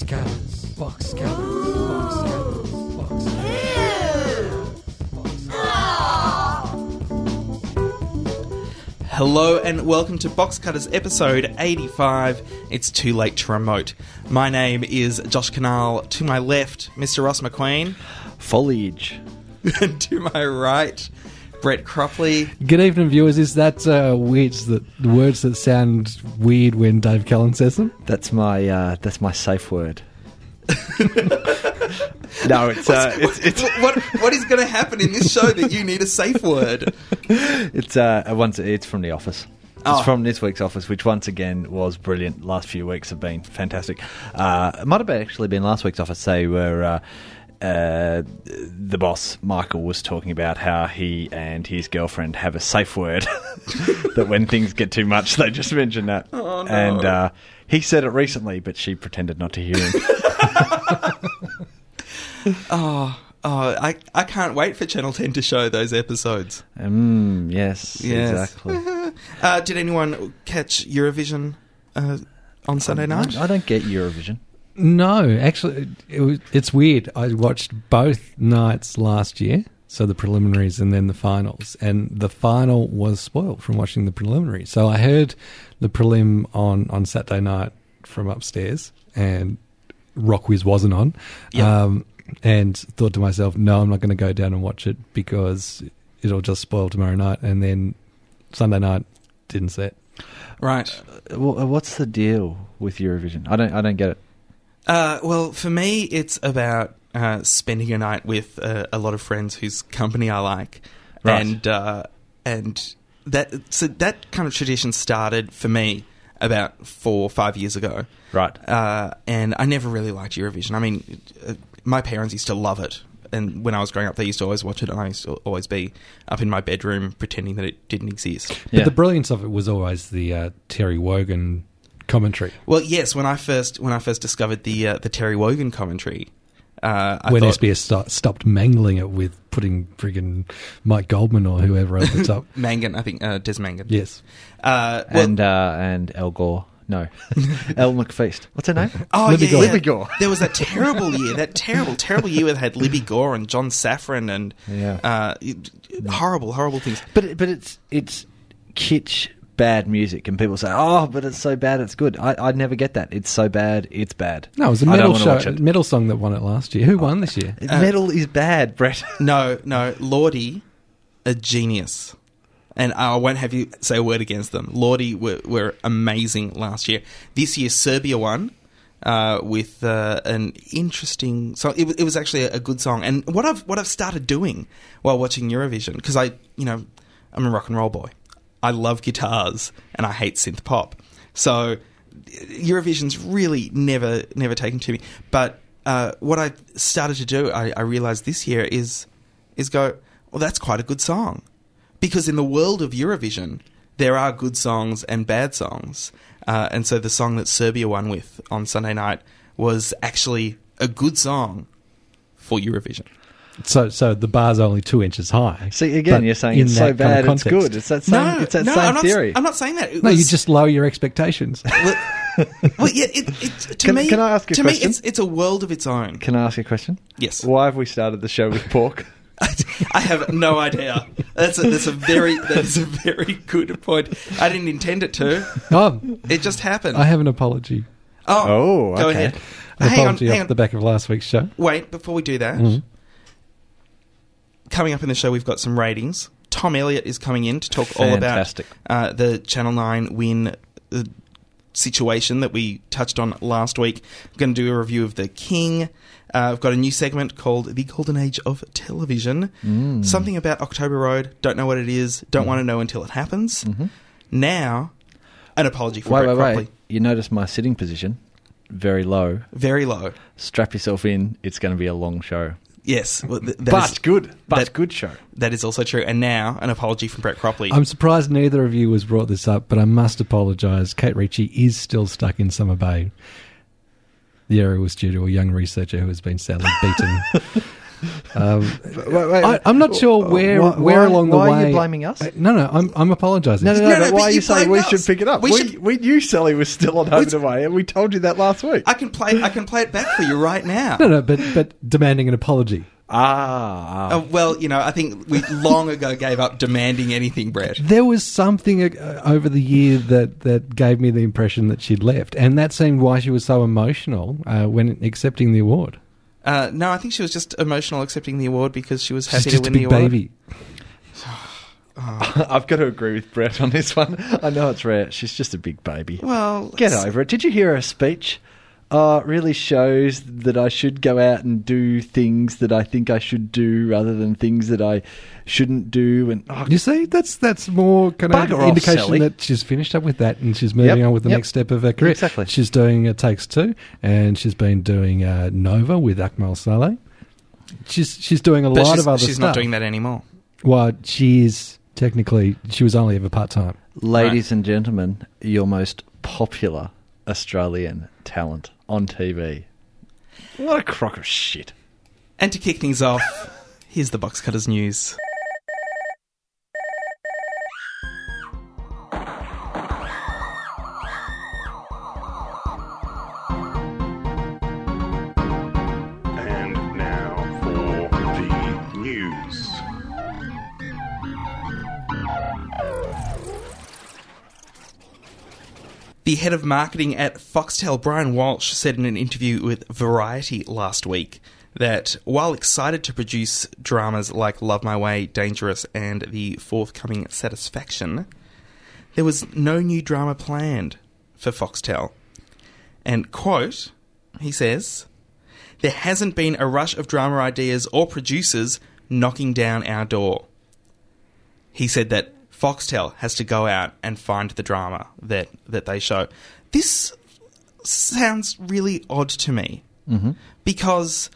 Box. Box. Box. Box. Hello and welcome to Box Cutters episode 85. It's too late to remote. My name is Josh Kinal. To my left, Mr. Ross McQueen. Foliage. and to my right, Brett Cropley. Good evening, viewers. Is that uh, words that words that sound weird when Dave Cullen says them? That's my uh, that's my safe word. no, it's uh, it's it's what what is going to happen in this show that you need a safe word? it's uh once it's from the office. Oh. It's from this week's office, which once again was brilliant. Last few weeks have been fantastic. Uh, it might have actually been last week's office. They were. Uh, uh, the boss Michael was talking about how he and his girlfriend have a safe word that when things get too much, they just mention that. Oh, no. And uh, he said it recently, but she pretended not to hear him. Oh, oh, I I can't wait for Channel 10 to show those episodes. mm, yes, Yes. exactly. Uh, did anyone catch Eurovision uh, on Sunday night? I, I don't get Eurovision. No, actually, it was, it's weird. I watched both nights last year, so the preliminaries and then the finals, and the final was spoiled from watching the preliminaries. So I heard the prelim on on Saturday night from upstairs, and Rockwiz wasn't on. Yeah. Um, and thought to myself, no, I'm not going to go down and watch it because it'll just spoil tomorrow night. And then Sunday night didn't see it. Right. Uh, wh- What's the deal with Eurovision? I don't. I don't get it. Uh, well, for me, it's about uh, spending a night with uh, a lot of friends whose company I like, Right. and uh, and that so that kind of tradition started for me about four or five years ago, Right. uh, and I never really liked Eurovision. I mean, uh, my parents used to love it. And when I was growing up, they used to always watch it, and I used to always be up in my bedroom pretending that it didn't exist. But Yeah. the brilliance of it was always the uh, Terry Wogan commentary. Well, yes, when I first when I first discovered the uh, the Terry Wogan commentary, uh, I when thought, SBS sto- stopped mangling it with putting friggin' Mike Goldman or whoever at the top. Mangan, I think uh, Des Mangan. yes. Uh, well, and uh, and El Gore. No, El McFeast. What's her name? oh Libby yeah, Gore. yeah. Libby Gore. There was that terrible year, that terrible, terrible year where they had Libby Gore and John Safran and Yeah. uh, it- horrible, horrible things. But but it's it's kitsch bad music, and people say, "Oh, but it's so bad, it's good." I I never get that. It's so bad, it's bad. No, it was a I don't metal show, it. metal song that won it last year. Who won this year? Metal is bad, Brett. No, no, Lordi, a genius. And I won't have you say a word against them. Lordi were, were amazing last year. This year, Serbia won uh, with uh, an interesting song. It, was- it was actually a, a good song. And what I've what I've started doing while watching Eurovision, because I, you know, I'm a rock and roll boy. I love guitars and I hate synth pop. So Eurovision's really never never taken to me. But uh, what I started to do, I, I realized this year is is go, well, that's quite a good song, because in the world of Eurovision, there are good songs and bad songs, uh, and so the song that Serbia won with on Sunday night was actually a good song for Eurovision. So, so the bar's only two inches high. See again, you're saying in it's that so kind of bad, it's good. It's that same. it's that no, same I'm not, theory. I'm not saying that. It No, you just lower your expectations. well, well, yeah. It, it, to Can- me, can I ask a to question? me, it's it's a world of its own. Can I ask you a question? Yes. Why have we started the show with pork? I have no idea. That's a, that's a very that is a very good point. I didn't intend it to. oh, It just happened. I have an apology. oh, Oh, go okay. ahead. An hang on, apology hang off on. the back of last week's show. Wait, before we do that, Mhm. Coming up in the show, we've got some ratings. Tom Elliott is coming in to talk all about uh, the Channel 9 win uh, situation that we touched on last week. I'm going to do a review of The King. Uh, I've got a new segment called The Golden Age of Television. Mm. Something about October Road. Don't know what it is. Don't want to know until it happens. Now, an apology for Mm-hmm. Wait, Brett wait, Cropley. wait. You notice my sitting position, very low. Very low. Strap yourself in. It's going to be a long show, Yes. Well, th- that but is- good. But that- good show. that is also true. And now, an apology from Brett Cropley. I'm surprised neither of you has brought this up, but I must apologise. Kate Ritchie is still stuck in Summer Bay. The error was due to a young researcher who has been sadly beaten Um, Wait, wait, I, I'm not sure where Why- where why- along the why way. are you blaming us? Uh, No, no, I'm I'm apologising. No, no, no. No, no, but but why are you you saying we should pick it up? We We, should- we knew Sally was still on home and away, and we told you that last week. I can play. I can play it back for you right now. No, no, but but demanding an apology. Ah, Uh, well, you know, I think we long ago gave up demanding anything, Brett. There was something uh, over the year that, that gave me the impression that she'd left, and that seemed why she was so emotional uh, when accepting the award. Uh, no, I think she was just emotional accepting the award because she was She's happy just to a win the award. baby. I've got to agree with Brett on this one. I know it's rare. She's just a big baby. Well, Get over it. Did you hear her speech? Oh, it really shows that I should go out and do things that I think I should do rather than things that I shouldn't do. And oh, You see, that's that's more kind of Bugger off, indication Sally. that she's finished up with that and she's moving Yep, on with the yep. next step of her career. Exactly. She's doing uh, Takes Two, and she's been doing uh, Nova with Akmal Saleh. She's she's doing a but lot of other things. she's stuff. not doing that anymore. Well, she is technically she was only ever part time. ladies and gentlemen, your most popular Australian talent on TV. What a crock of shit. And to kick things off, here's the Box Cutters news. The head of marketing at Foxtel, Brian Walsh, said in an interview with Variety last week that while excited to produce dramas like Love My Way, Dangerous, and the forthcoming Satisfaction, there was no new drama planned for Foxtel. And, quote, he says, there hasn't been a rush of drama ideas or producers knocking down our door. He said that Foxtel has to go out and find the drama that, that they show. This sounds really odd to me because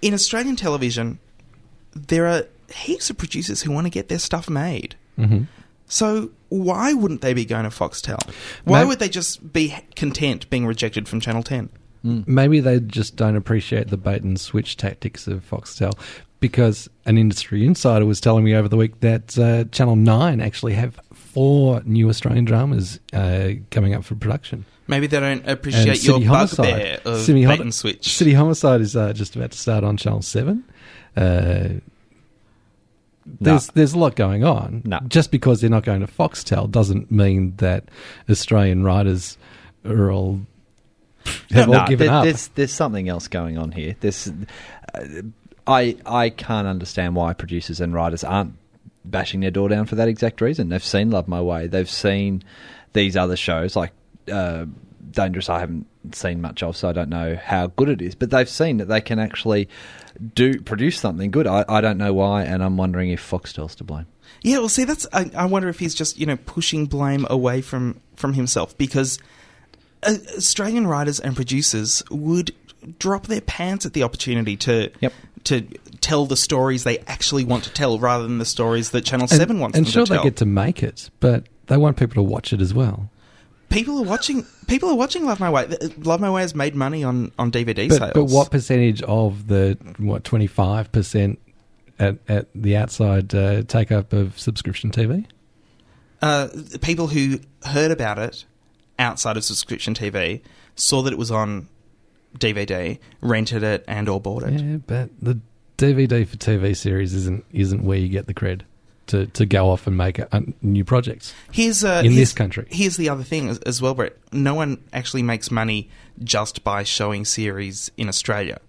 in Australian television, there are heaps of producers who want to get their stuff made. Mm-hmm. So why wouldn't they be going to Foxtel? Why Maybe- would they just be content being rejected from Channel 10? Maybe they just don't appreciate the bait and switch tactics of Foxtel. Because an industry insider was telling me over the week that uh, Channel 9 actually have four new Australian dramas uh, coming up for production. Maybe they don't And appreciate your City bugbear of City, bait and switch. City Homicide is uh, just about to start on Channel 7. Uh, there's there's a lot going on. No. Just because they're not going to Foxtel doesn't mean that Australian writers are all have all No, given there- up. There's there's something else going on here. There's, uh, I I can't understand why producers and writers aren't bashing their door down for that exact reason. They've seen Love My Way. They've seen these other shows like uh, Dangerous. I haven't seen much of, so I don't know how good it is. But they've seen that they can actually do produce something good. I, I don't know why, and I'm wondering if Foxtel's to blame. Yeah, well, see, that's. I, I wonder if he's just you know pushing blame away from from himself because uh, Australian writers and producers would drop their pants at the opportunity to Yep. To tell the stories they actually want to tell rather than the stories that Channel and, Seven wants to tell. and sure they get to make it, but they want people to watch it as well. people are watching. People are watching Love My Way. Love My Way has made money on on DVD But, sales. but what percentage of the what twenty five percent at at the outside uh, take up of subscription TV? uh, people who heard about it outside of subscription TV saw that it was on DVD, rented it, and or bought it. Yeah, but the DVD for TV series isn't isn't where you get the cred to, to go off and make uh, new projects. Here's uh, In here's- this country. Here's the other thing as, as well, Brett. No one actually makes money just by showing series in Australia.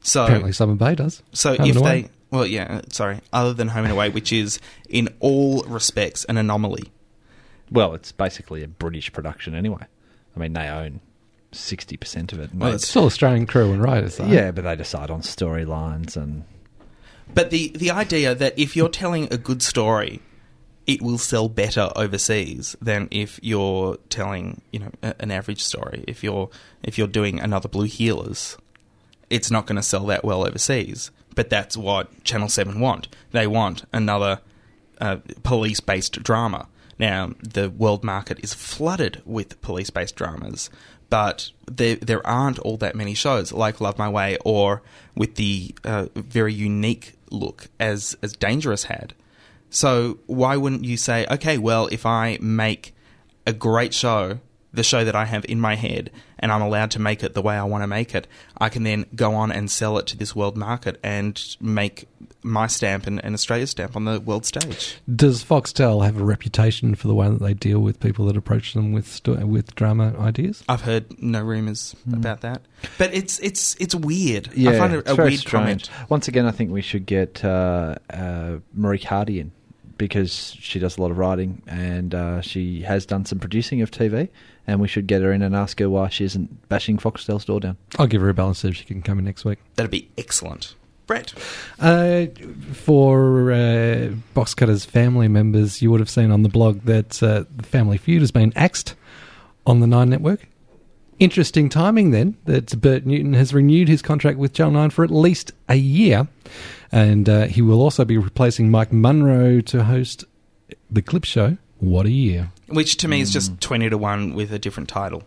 So, Apparently, Summer Bay does. so Home if they, well, yeah, sorry, other than Home and Away, which is in all respects an anomaly. Well, it's basically a British production anyway. I mean, they own sixty percent of it. Well, It's still Australian crew and writers, though. Yeah, but they decide on storylines and But the the idea that if you're telling a good story, it will sell better overseas than if you're telling you know a, an average story. If you're if you're doing another Blue Heelers, it's not going to sell that well overseas. But that's what Channel Seven want. They want another uh, police based drama. Now the world market is flooded with police based dramas, but there there aren't all that many shows like Love My Way or with the uh, very unique look as as Dangerous had. So why wouldn't you say, okay, well, if I make a great show, the show that I have in my head, and I'm allowed to make it the way I want to make it, I can then go on and sell it to this world market and make my stamp and, and Australia's stamp on the world stage. Does Foxtel have a reputation for the way that they deal with people that approach them with sto- with drama ideas? I've heard no rumours about that, but it's it's it's weird. Yeah, I find it it's a very weird strange. comment. Once again, I think we should get uh, uh, Marieke Hardy in because she does a lot of writing and uh, she has done some producing of TV. And we should get her in and ask her why she isn't bashing Foxtel's door down. I'll give her a bell and if she can come in next week. That'd be excellent. Brett, Uh, for uh, Box Cutters family members, you would have seen on the blog that uh, the Family Feud has been axed on the Nine Network. Interesting timing then that Bert Newton has renewed his contract with Channel 9 for at least a year. And uh, he will also be replacing Mike Munro to host the clip show. What a year. Which to me is just twenty to one with a different title.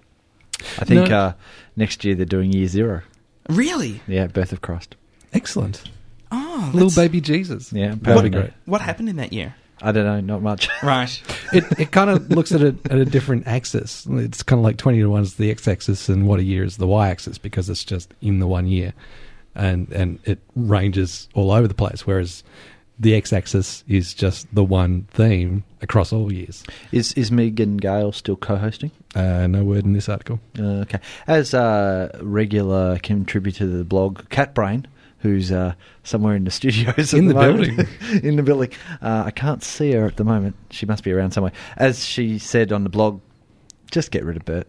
I think No. uh, next year they're doing Year Zero. Really? Yeah, Birth of Christ. Excellent. Oh, Little that's- baby Jesus. Yeah, That'd perfect. be great. What happened in that year? I don't know, not much. Right. it, it kind of looks at it at a different axis. It's kind of like 20 to 1 is the x-axis and what a year is the y-axis because it's just in the one year. And, and it ranges all over the place, whereas the x-axis is just the one theme across all years. Is is Megan Gale still co-hosting? Uh, no word in this article. Uh, okay. As a regular contributor to the blog, Catbrain, who's uh, somewhere in the studios In at the building. in the building. Uh, I can't see her at the moment. She must be around somewhere. As she said on the blog, just get rid of Bert.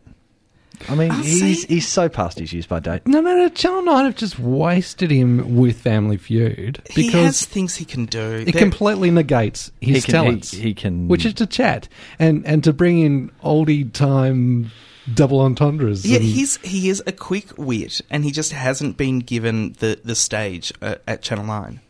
I mean, I he's see. he's so past his use by date. No, no, no. Channel 9 have just wasted him with Family Feud he has because things he can do. it There- completely negates his he can, talents. He, he can. which is to chat and and to bring in oldie time double entendres. Yeah, and- he's he is a quick wit, and he just hasn't been given the the stage uh, at Channel Nine.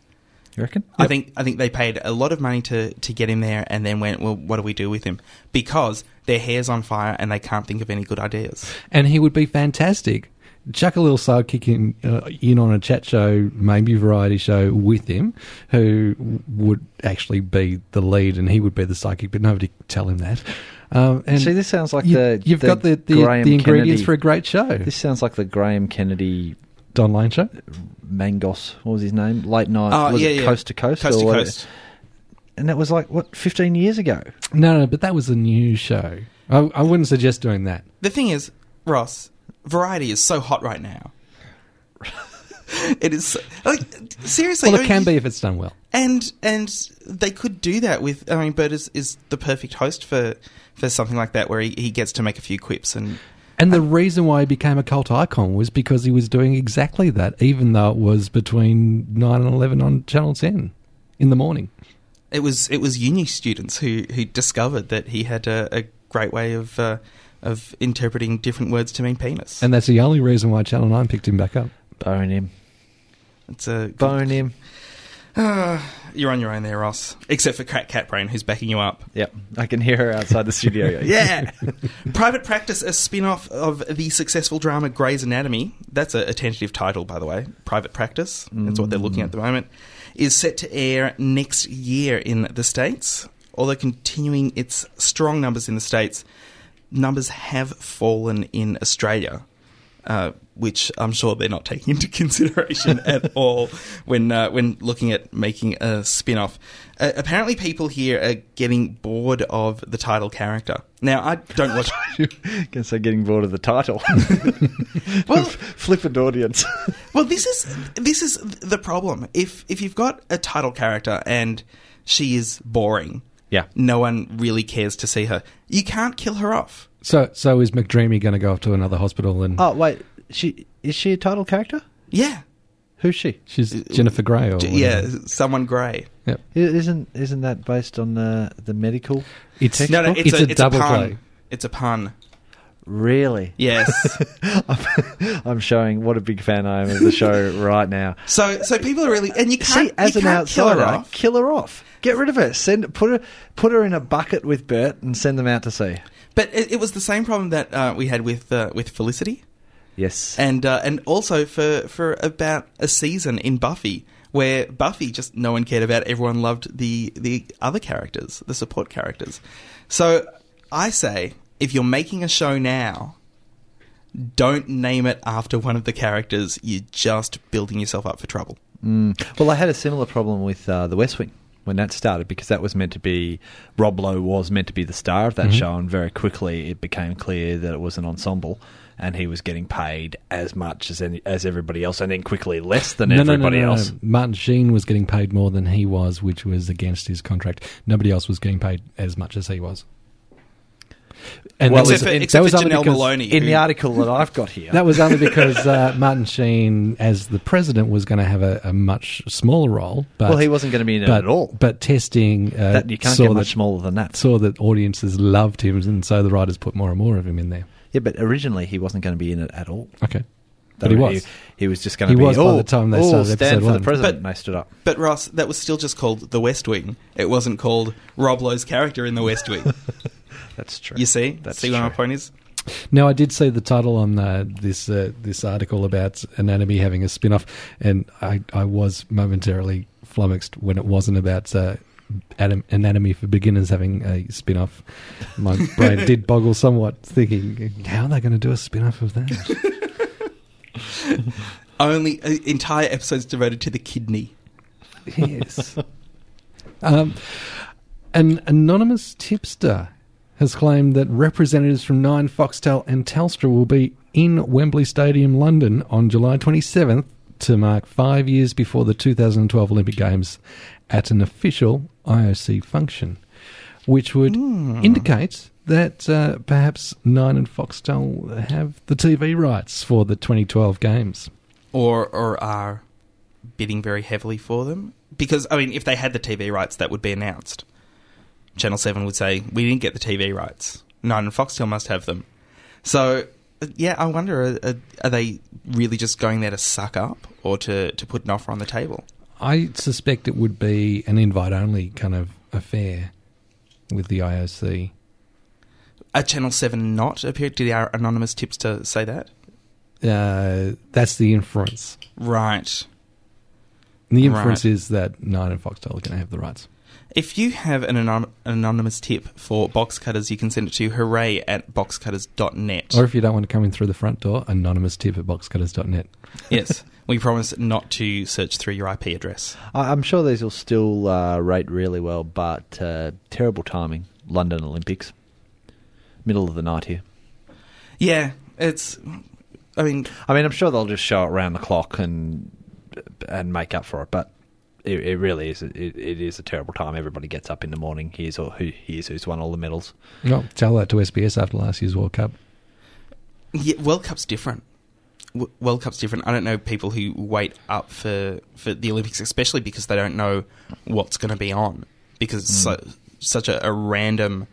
You reckon? I think I think they paid a lot of money to to get him there, and then went, well, what do we do with him? Because their hair's on fire and they can't think of any good ideas. and he would be fantastic. Chuck a little sidekick in, uh, in on a chat show, maybe variety show with him, who would actually be the lead, and he would be the sidekick, but nobody could tell him that. Um, and See, this sounds like you, the you've the got the the, the ingredients Kennedy- for a great show. This sounds like the Graham Kennedy Don Lane show. Mangos. What was his name? Late night. Oh, was yeah, it yeah. Coast to Coast? Coast or to what- coast. And that was like what fifteen years ago. No, no, but that was a new show. I, I wouldn't suggest doing that. The thing is, Ross, variety is so hot right now. it is like seriously. Well, I it mean, can be if it's done well. and and they could do that with. I mean, Bert is, is the perfect host for for something like that, where he, he gets to make a few quips and And the reason why he became a cult icon was because he was doing exactly that, even though it was between 9 and 11 on Channel 10 in the morning. it was it was uni students who who discovered that he had a, a great way of uh, of interpreting different words to mean penis. And that's the only reason why Channel 9 picked him back up. Bone him. it's a Bone him. you're on your own there, Ross. Except for Crack Cat Brain, who's backing you up. Yep. I can hear her outside the studio. yeah. Private Practice, a spin off of the successful drama Grey's Anatomy. That's a, a tentative title, by the way. Private Practice. That's what they're looking at at the moment. Is set to air next year in the States. Although continuing its strong numbers in the States, numbers have fallen in Australia. Uh, which I'm sure they're not taking into consideration at all when uh, when looking at making a spin-off. Uh, apparently, people here are getting bored of the title character. Now, I don't watch. Guess I'm getting bored of the title. Well- flippant audience. Well, this is this is the problem. If if you've got a title character and she is boring, yeah. no one really cares to see her. You can't kill her off. So, so is McDreamy going to go off to another hospital and Oh wait, she is she a title character? Yeah, Who's she? she's Jennifer Grey or J- whatever. yeah, someone grey. Yep. Isn't isn't that based on the the medical? It's No, no, it's, It's a, a it's double a pun. play. It's a pun. Really? Yes. I'm showing what a big fan I am of the show right now. so so people are really and you can't See, as you an can't kill her outsider, off. kill her off. Get rid of her. Send put her put her in a bucket with Bert and send them out to sea. But it, it was the same problem that uh, we had with uh, with Felicity. Yes. and uh, and also for for about a season in Buffy, where Buffy just no one cared about. Everyone loved the the other characters, the support characters. So I say, if you're making a show now, don't name it after one of the characters. You're just building yourself up for trouble. Mm. Well, I had a similar problem with uh, The West Wing when that started because that was meant to be Rob Lowe was meant to be the star of that Mhm. show, and very quickly it became clear that it was an ensemble. And he was getting paid as much as any, as everybody else, and then quickly less than no, everybody else. Martin Sheen was getting paid more than he was, which was against his contract. Nobody else was getting paid as much as he was. And Well, that was, for, that was for only because- Maloney. In who- the article that I've got here, That was only because uh, Martin Sheen, as the president, was going to have a, a much smaller role. But, well, he wasn't going to be in it at all. But testing uh, That you can't saw get that, much smaller than that. saw that audiences loved him, and so the writers put more and more of him in there. Yeah, but originally he wasn't going to be in it at all. Okay, They but he was. He, was just going He to be. was by oh, the time they oh, started stand episode for one." the president. But- and they stood up. But Ross, that was still just called The West Wing. It wasn't called Rob Lowe's character in The West Wing. That's true. You see? That's see what my point is? Now, I did see the title on uh, this uh, this article about Anatomy having a spin off, and I, I was momentarily flummoxed when it wasn't about uh, Adam, Anatomy for Beginners having a spin off. My brain did boggle somewhat, thinking, how are they going to do a spin off of that? Only uh, entire episodes devoted to the kidney. yes. Um, an anonymous tipster has claimed that representatives from Nine, Foxtel, and Telstra will be in Wembley Stadium, London, on July 27th to mark five years before the 2012 Olympic Games at an official IOC function, which would indicate that uh, perhaps Nine and Foxtel have the TV rights for the 2012 Games. or or are bidding very heavily for them? Because I mean if they had the TV rights that would be announced Channel 7 would say we didn't get the TV rights. 9 and Foxtel must have them. So uh, yeah I wonder are, are, are they really just going there to suck up or to to put an offer on the table I suspect it would be an invite only kind of affair with the IOC. a Channel 7 not appear did our anonymous tipster say that Uh, that's the inference. right And the inference Right. is that Nine and Foxtel are going to have the rights. If you have an, anon- anonymous tip for box cutters, you can send it to hooray at boxcutters.net. Or if you don't want to come in through the front door, anonymous tip at boxcutters.net. yes, we promise not to search through your IP address. I- I'm sure these will still uh, rate really well, but uh, terrible timing. London Olympics, middle of the night here. Yeah, it's. I mean, I mean, I'm sure they'll just show it round the clock and and make up for it, but it, it really is. It, it is a terrible time. Everybody gets up in the morning, hears or who hears who's won all the medals. Well, tell that to SBS after last year's World Cup. yeah, World Cup's different. W- World Cup's different. I don't know people who wait up for, for the Olympics, especially because they don't know what's going to be on because it's so, such a, a random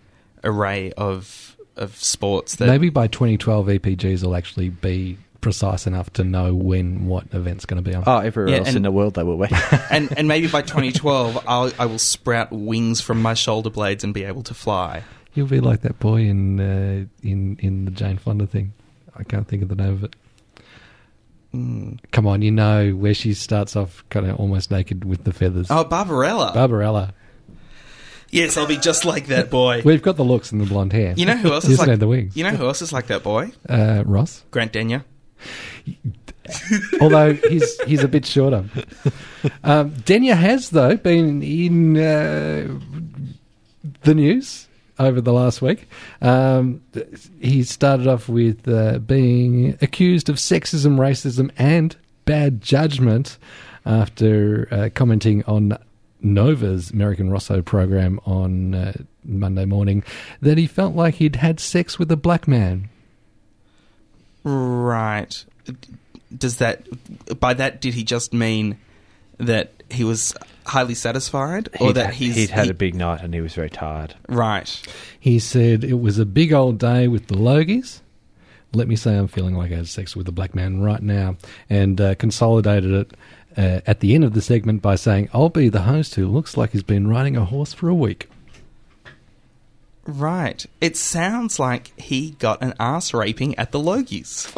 array of of sports that Maybe by 2012, EPGs will actually be precise enough to know when what event's going to be on. Oh, everywhere Yeah, else and- in the world they will be. and and maybe by 2012 I'll, I will sprout wings from my shoulder blades and be able to fly. You'll be like that boy in uh, in in the Jane Fonda thing. I can't think of the name of it. Mm. Come on, you know where she starts off kind of almost naked with the feathers. Oh, Barbarella. Barbarella. yes, I'll be just like that boy. We've got the looks and the blonde hair. You know who else is like the wings. You know who else is like that boy? uh, Ross. Grant Denyer. Although he's he's a bit shorter. Um, Denyer has though been in uh, the news over the last week. Um, he started off with uh, being accused of sexism, racism, and bad judgment after uh, commenting on Nova's Merrick and Rosso program on uh, Monday morning that he felt like he'd had sex with a black man. Right. Does that by that did he just mean that he was highly satisfied or he'd, that had, he's he'd had he- a big night and he was very tired. right? He said it was a big old day with the Logies. let me say I'm feeling like I had sex with a black man right now, and uh, consolidated it uh, at the end of the segment by saying, I'll be the host who looks like he's been riding a horse for a week. Right. It sounds like he got an ass raping at the Logies.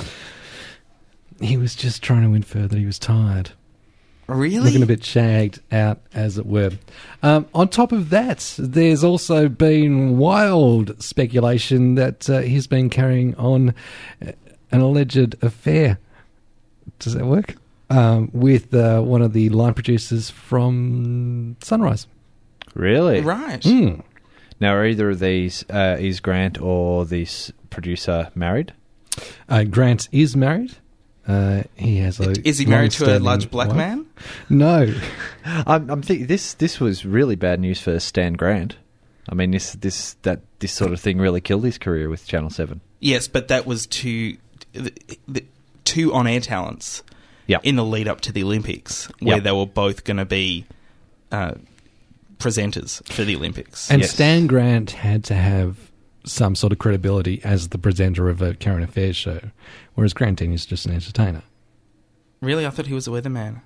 He was just trying to infer that he was tired. Really? looking a bit shagged out, as it were. Um, on top of that, there's also been wild speculation that uh, he's been carrying on uh, an alleged affair. Does that work? Um, with uh, one of the line producers from Sunrise. Really? Right. Mm. Now, are either of these, uh, is Grant or this producer married? Uh, Grant is married. Uh, he has a. Is he married to a large black wife. man? No. I'm, I'm thinking this. This was really bad news for Stan Grant. I mean, this this that this sort of thing really killed his career with Channel Seven. Yes, but that was two, the, the, two on-air talents Yeah. in the lead up to the Olympics, where Yep. they were both going to be uh, presenters for the Olympics. And Yes. Stan Grant had to have some sort of credibility as the presenter of a current affairs show, whereas Grant Denyer is just an entertainer. really, I thought he was a weatherman.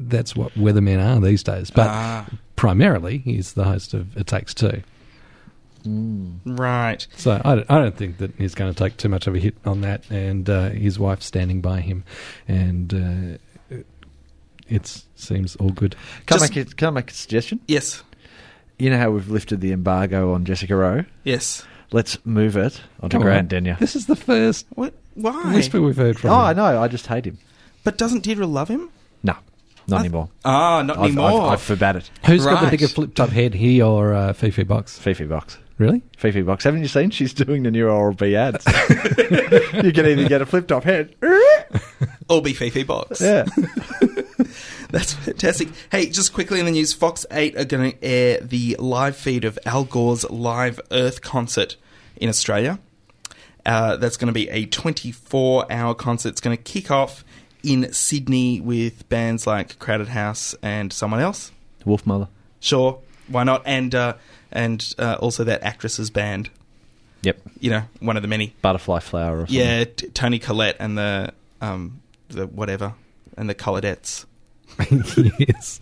That's what weathermen are these days. But Ah, primarily, he's the host of It Takes Two. right. So I don't, I don't think that he's going to take too much of a hit on that. And uh, his wife standing by him, and uh, it seems all good. Can, Just- I make a, can I make a suggestion? Yes, You know how we've lifted the embargo on Jessica Rowe? yes. Let's move it onto Come Grant on. Denyer. This is the first What? Why? whisper we've heard from Oh, him. I know. I just hate him. But doesn't Deirdre love him? No, not I- anymore. Ah, not I've, anymore. I've, I've forbade it. Who's got the Right. bigger flip top head, he or uh, Fifi Box? Fifi Box. Really? Fifi Box. Haven't you seen? She's doing the new Oral B ads. you can either get a flip top head. or be Fifi Box. Yeah. That's fantastic. Hey, just quickly in the news, Fox 8 are going to air the live feed of Al Gore's live Earth concert in Australia. Uh, that's going to be a 24 hour concert. It's going to kick off in Sydney with bands like Crowded House and someone else. Wolfmother. Sure, why not? And uh, and uh, also that actress's band. Yep. You know, one of the many. Butterfly Flower or something. Yeah, t- Toni Collette and the um the whatever and the Colladettes. Yes.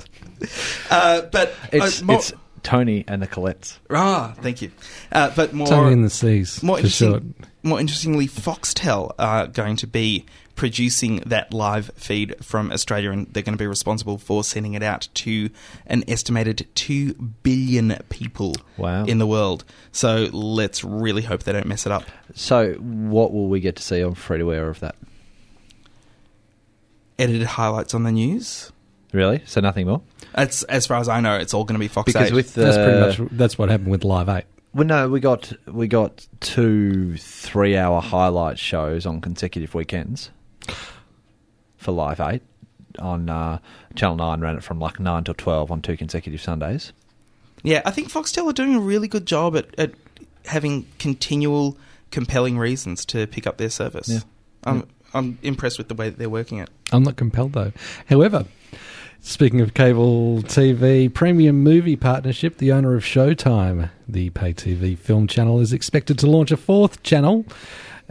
Uh, but It's, uh, more, it's Toni and the Colettes. ah, thank you. Uh, but more Toni in the Seas, more for short. interesting, more interestingly, Foxtel are going to be producing that live feed from Australia, and they're going to be responsible for sending it out to an estimated two billion people Wow. in the world. So let's really hope they don't mess it up. So, what will we get to see on free to air of that? Edited highlights on the news. Really? So nothing more? That's as far as I know. It's all going to be Fox Because 8. with the that's pretty much that's what happened with Live Eight. well, no, we got we got two three-hour highlight shows on consecutive weekends for Live Eight on uh, Channel Nine. Ran it from like nine till twelve on two consecutive Sundays. Yeah, I think Foxtel are doing a really good job at, at having continual, compelling reasons to pick up their service. Yeah. I'm, I'm impressed with the way that they're working it. I'm not compelled though. However, speaking of cable TV premium movie partnership, the owner of Showtime, the pay TV film channel, is expected to launch a fourth channel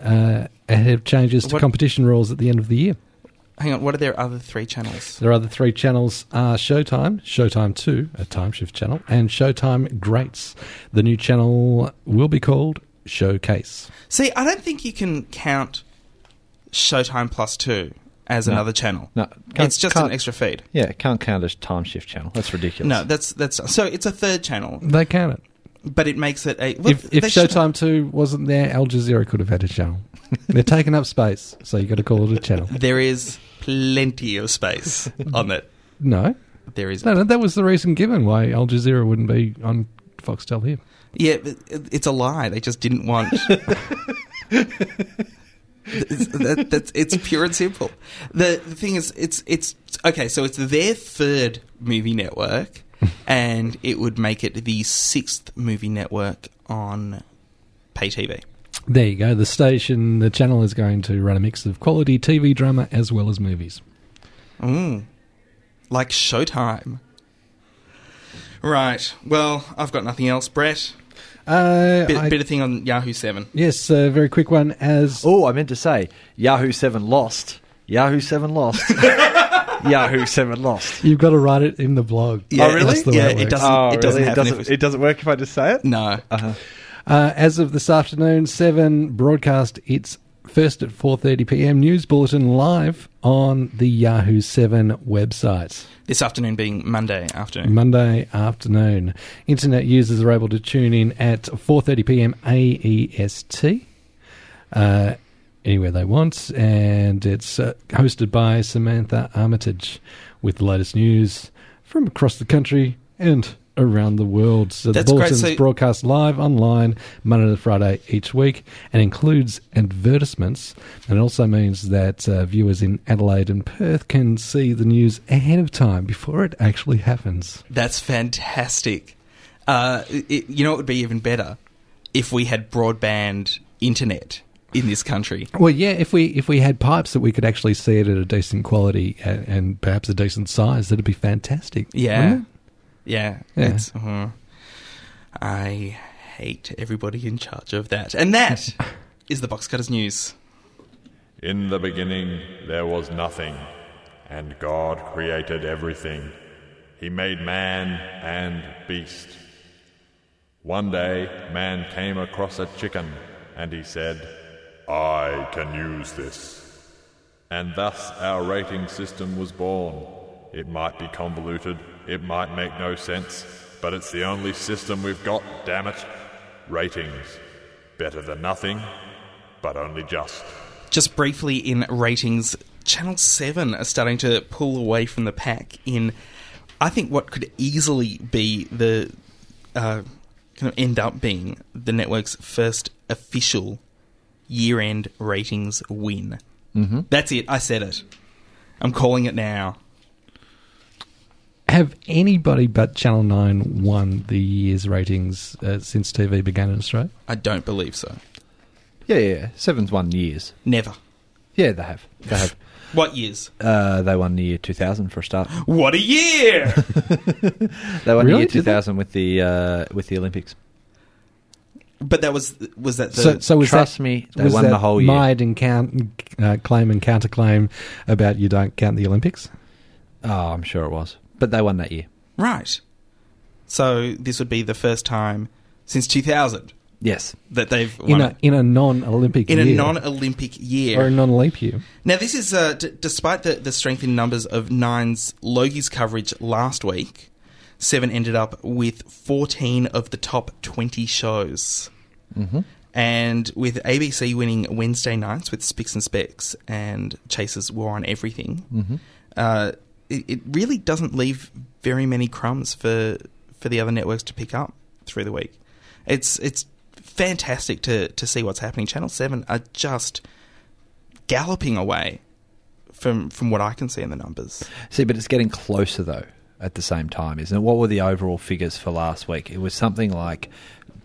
uh, ahead of changes to What- competition rules at the end of the year. Hang on, what are their other three channels? Their other three channels are Showtime, Showtime 2, a time shift channel, and Showtime Greats. The new channel will be called Showcase. See, I don't think you can count Showtime Plus 2 as No. another channel. No, it's just an extra feed. Yeah, it can't count as time shift channel. That's ridiculous. No, that's that's so it's a third channel, They count it. but it makes it a. well, if if they should- Showtime 2 wasn't there, Al Jazeera could have had a channel. They're taking up space, so you got to call it a channel. there is plenty of space on it. No, There is. no, no, that was the reason given why Al Jazeera wouldn't be on Foxtel here. Yeah, but it's a lie. They just didn't want. It's- that, that's, it's pure and simple. The, the thing is, it's it's okay. So it's their third movie network, and it would make it the sixth movie network on pay TV. There you go. The station, the channel is going to run a mix of quality TV drama as well as movies. Mm. Like Showtime. Right. Well, I've got nothing else, Brett. Uh, Bit, I- bit of thing on Yahoo Seven. yes, a very quick one. As Oh, I meant to say Yahoo Seven lost. Yahoo Seven lost. Yahoo Seven lost. you've got to write it in the blog. Yeah, Oh, really? That's the way yeah, it it doesn't. oh, it doesn't really? It doesn't, it doesn't work if I just say it. no. Uh-huh. Uh, as of this afternoon, Seven broadcast its first at 4:30 p.m. news bulletin live on the Yahoo Seven website. This afternoon being Monday afternoon. Monday afternoon. Internet users are able to tune in at 4:30 p.m. AEST, uh, anywhere they want, and it's uh, hosted by Samantha Armytage with the latest news from across the country and around the world. So That's the great. bulletin's So- broadcast live online Monday to Friday each week and includes advertisements. And it also means that uh, viewers in Adelaide and Perth can see the news ahead of time before it actually happens. That's fantastic. Uh, it, you know, it would be even better if we had broadband internet in this country. Well, yeah, if we if we had pipes that we could actually see it at a decent quality and, and perhaps a decent size, that'd be fantastic. Yeah. Wouldn't it? Yeah, Yeah. It's, uh, I hate everybody in charge of that, and that is the Box Cutters news. In the beginning there was nothing, and God created everything. He made man and beast. One day, man came across a chicken, and he said, I can use this. And thus our rating system was born. It might be convoluted, it might make no sense, but it's the only system we've got, damn it. Ratings. Better than nothing, but only just. Just briefly in ratings, Channel 7 are starting to pull away from the pack in, I think, what could easily be the, uh, kind of end up being the network's first official year end ratings win. Mm-hmm. That's it. I said it. I'm calling it now. Have anybody but Channel Nine won the year's ratings uh, since TV began in Australia? I don't believe so. Yeah, yeah, yeah. Seven's won years. Never. Yeah, they have. They have. What years? Uh, they won the year 2000 for a start. What a year! They won Really? the year Did they? 2000 with the uh, with the Olympics. but that was was that the so, so was trust that, me, they was won that the whole year. Mired and count, uh, claim and counterclaim about you don't count the Olympics. Oh, I'm sure it was. But they won that year. right? So this would be the first time since 2000 Yes. that they've in a in a non-Olympic in a non-Olympic year. or a non-leap year. Now, this is uh, d- despite the, the strength in numbers of Nine's Logie's coverage last week. Seven ended up with 14 of the top 20 shows. Mm-hmm. And with ABC winning Wednesday nights with Spicks and Specs and Chaser's War on Everything, Mm-hmm. uh, it, it really doesn't leave very many crumbs for for the other networks to pick up through the week. It's it's fantastic to to see what's happening. Channel Seven are just galloping away from from what I can see in the numbers. See, but it's getting closer though. At the same time, isn't it? What were the overall figures for last week? It was something like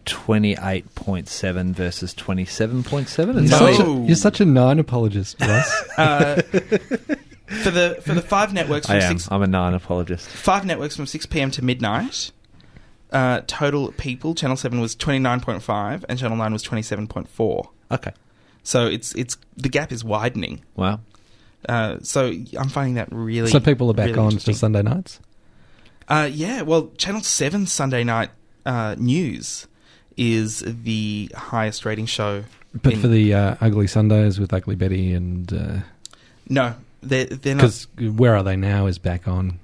twenty-eight point seven versus twenty-seven point seven. You're, No. such a, you're such a nine apologist, Russ. Uh, for the for the five networks from I am. six I'm a nine apologist. five networks from six p.m. to midnight. Uh, total people, Channel Seven was twenty nine point five, and Channel Nine was twenty seven point four. Okay. So it's it's the gap is widening. Wow. Uh, so I'm finding that really. so people are back really on for interesting. Sunday nights. Uh, yeah, well, Channel 7 Sunday night uh, news is the highest rating show. But in- for the uh, Ugly Sundays with Ugly Betty and No, they're, they're not. because Where Are They Now is back on,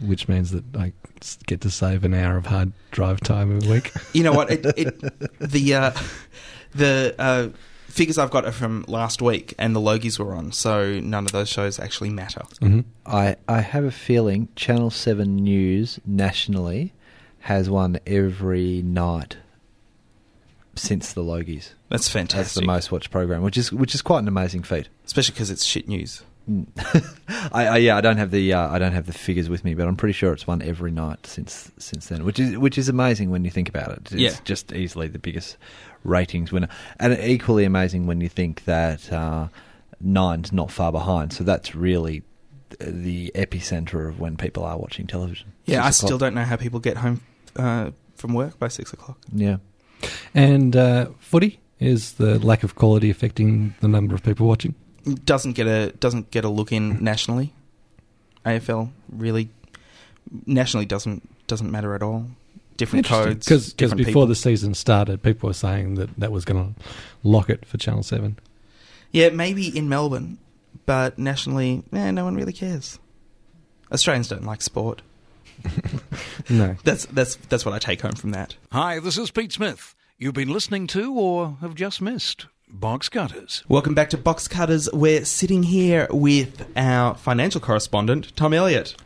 which means that I s- get to save an hour of hard drive time a week. You know what? It, it, the uh, the uh, figures I've got are from last week, and the Logies were on, so none of those shows actually matter. hmm I, I have a feeling Channel 7 News nationally has won every night since the Logies. That's fantastic. That's the most watched program, which is which is quite an amazing feat. especially because it's shit news. I, I yeah, I don't have the uh, I don't have the figures with me, but I'm pretty sure it's won every night since since then, which is which is amazing when you think about it. It's Yeah. just easily the biggest ratings winner, and equally amazing when you think that uh, Nine's not far behind. So that's really the epicenter of when people are watching television. Yeah, I still don't know how people get home uh, from work by six o'clock. Yeah. And uh, footy is the lack of quality affecting the number of people watching. Doesn't get a doesn't get a look in nationally. AFL really nationally doesn't doesn't matter at all. Different codes, because different before people. the season started, people were saying that that was going to lock it for Channel Seven. Yeah, maybe in Melbourne, but nationally, eh, no one really cares. Australians don't like sport. No, That's that's that's what I take home from that. Hi, this is Pete Smith. You've been listening to or have just missed Box Cutters. Welcome back to Box Cutters. We're sitting here with our financial correspondent, Tom Elliott.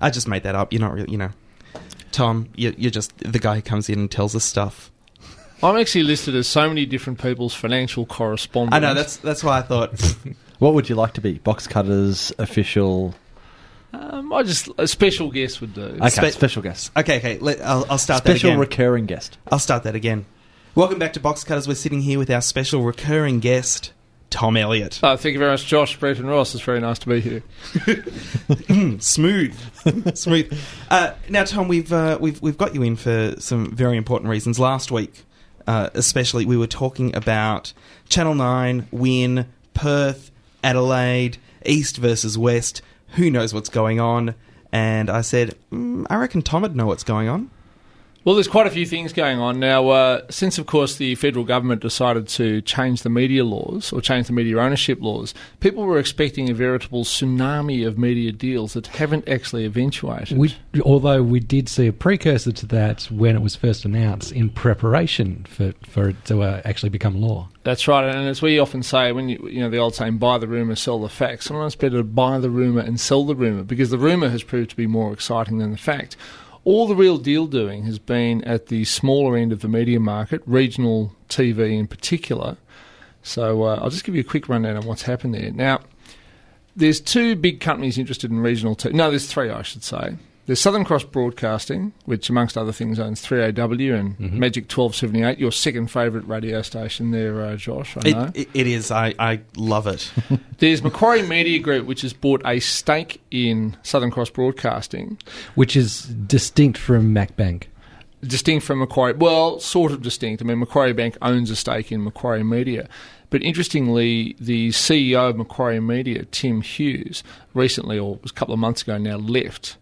I just made that up. You're not really, you know, Tom. You're, you're just the guy who comes in and tells us stuff. I'm actually listed as so many different people's financial correspondent. I know that's that's why I thought. What would you like to be? Box cutters, official. Um, I just a special guest would do. Okay, Spe- special guest. Okay, okay. Let, I'll, I'll start that Special recurring guest. I'll start that again. Welcome back to Box Cutters. We're sitting here with our special recurring guest, Tom Elliott. Oh, thank you very much, Josh, Brett, and Ross. It's very nice to be here. smooth, smooth. Uh, now, Tom, we've uh, we've we've got you in for some very important reasons. Last week, uh, especially, we were talking about Channel Nine, Win, Perth, Adelaide, East versus West. Who knows what's going on? And I said, mm, I reckon Tom would know what's going on. Well, there's quite a few things going on now. Uh, since, of course, the federal government decided to change the media laws or change the media ownership laws, people were expecting a veritable tsunami of media deals that haven't actually eventuated. we, although we did see a precursor to that when it was first announced in preparation for, for it to uh, actually become law. That's right, and as we often say, when you you know the old saying, "Buy the rumor, sell the fact." Sometimes it's better to buy the rumor and sell the rumor because the rumor has proved to be more exciting than the fact. All the real deal doing has been at the smaller end of the media market, regional TV in particular. So uh, I'll just give you a quick rundown on what's happened there. Now, there's two big companies interested in regional TV. No, there's three, I should say. There's Southern Cross Broadcasting, which, amongst other things, owns 3AW and Magic 1278, your second favourite radio station there, uh, Josh, I know. It, it, it is. I, I love it. There's Macquarie Media Group, which has bought a stake in Southern Cross Broadcasting, which is distinct from MacBank. distinct from Macquarie. Well, sort of distinct. I mean, Macquarie Bank owns a stake in Macquarie Media. But interestingly, the CEO of Macquarie Media, Tim Hughes, recently, or it was a couple of months ago now, left.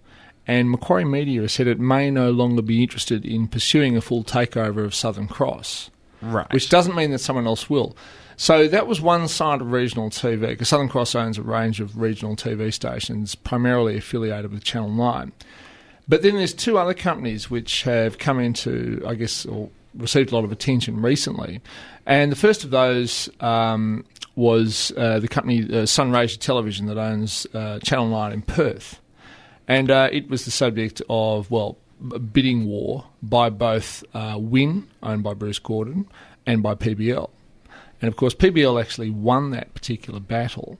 And Macquarie Media has said it may no longer be interested in pursuing a full takeover of Southern Cross. Right. which doesn't mean that someone else will. So that was one side of regional TV, because Southern Cross owns a range of regional TV stations, primarily affiliated with Channel 9. But then there's two other companies which have come into, I guess, or received a lot of attention recently. And the first of those um, was uh, the company uh, Sunraysia Television that owns uh, Channel 9 in Perth. And uh, it was the subject of, well, bidding war by both uh, Win, owned by Bruce Gordon, and by PBL. And of course, PBL actually won that particular battle.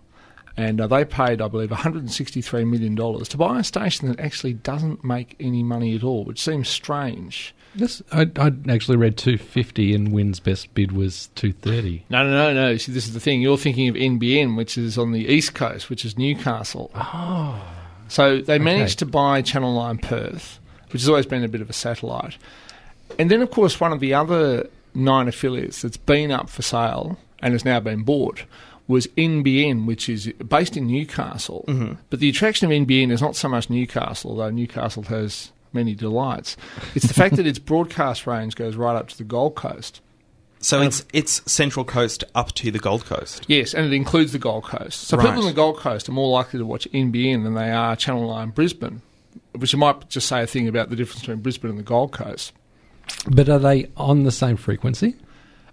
And uh, they paid, I believe, $163 million to buy a station that actually doesn't make any money at all, which seems strange. This I, I actually read 250 and Win's best bid was 230. No, no, no, no. See, this is the thing. You're thinking of NBN, which is on the east coast, which is Newcastle. Oh. So they managed to buy Channel 9 Perth, which has always been a bit of a satellite. And then, of course, one of the other nine affiliates that's been up for sale and has now been bought was NBN, which is based in Newcastle. Mm-hmm. But the attraction of NBN is not so much Newcastle, although Newcastle has many delights. It's the fact that its broadcast range goes right up to the Gold Coast. So it's it's Central Coast up to the Gold Coast. Yes, and it includes the Gold Coast. So Right. people on the Gold Coast are more likely to watch NBN than they are Channel 9 Brisbane, which you might just say a thing about the difference between Brisbane and the Gold Coast. But are they on the same frequency?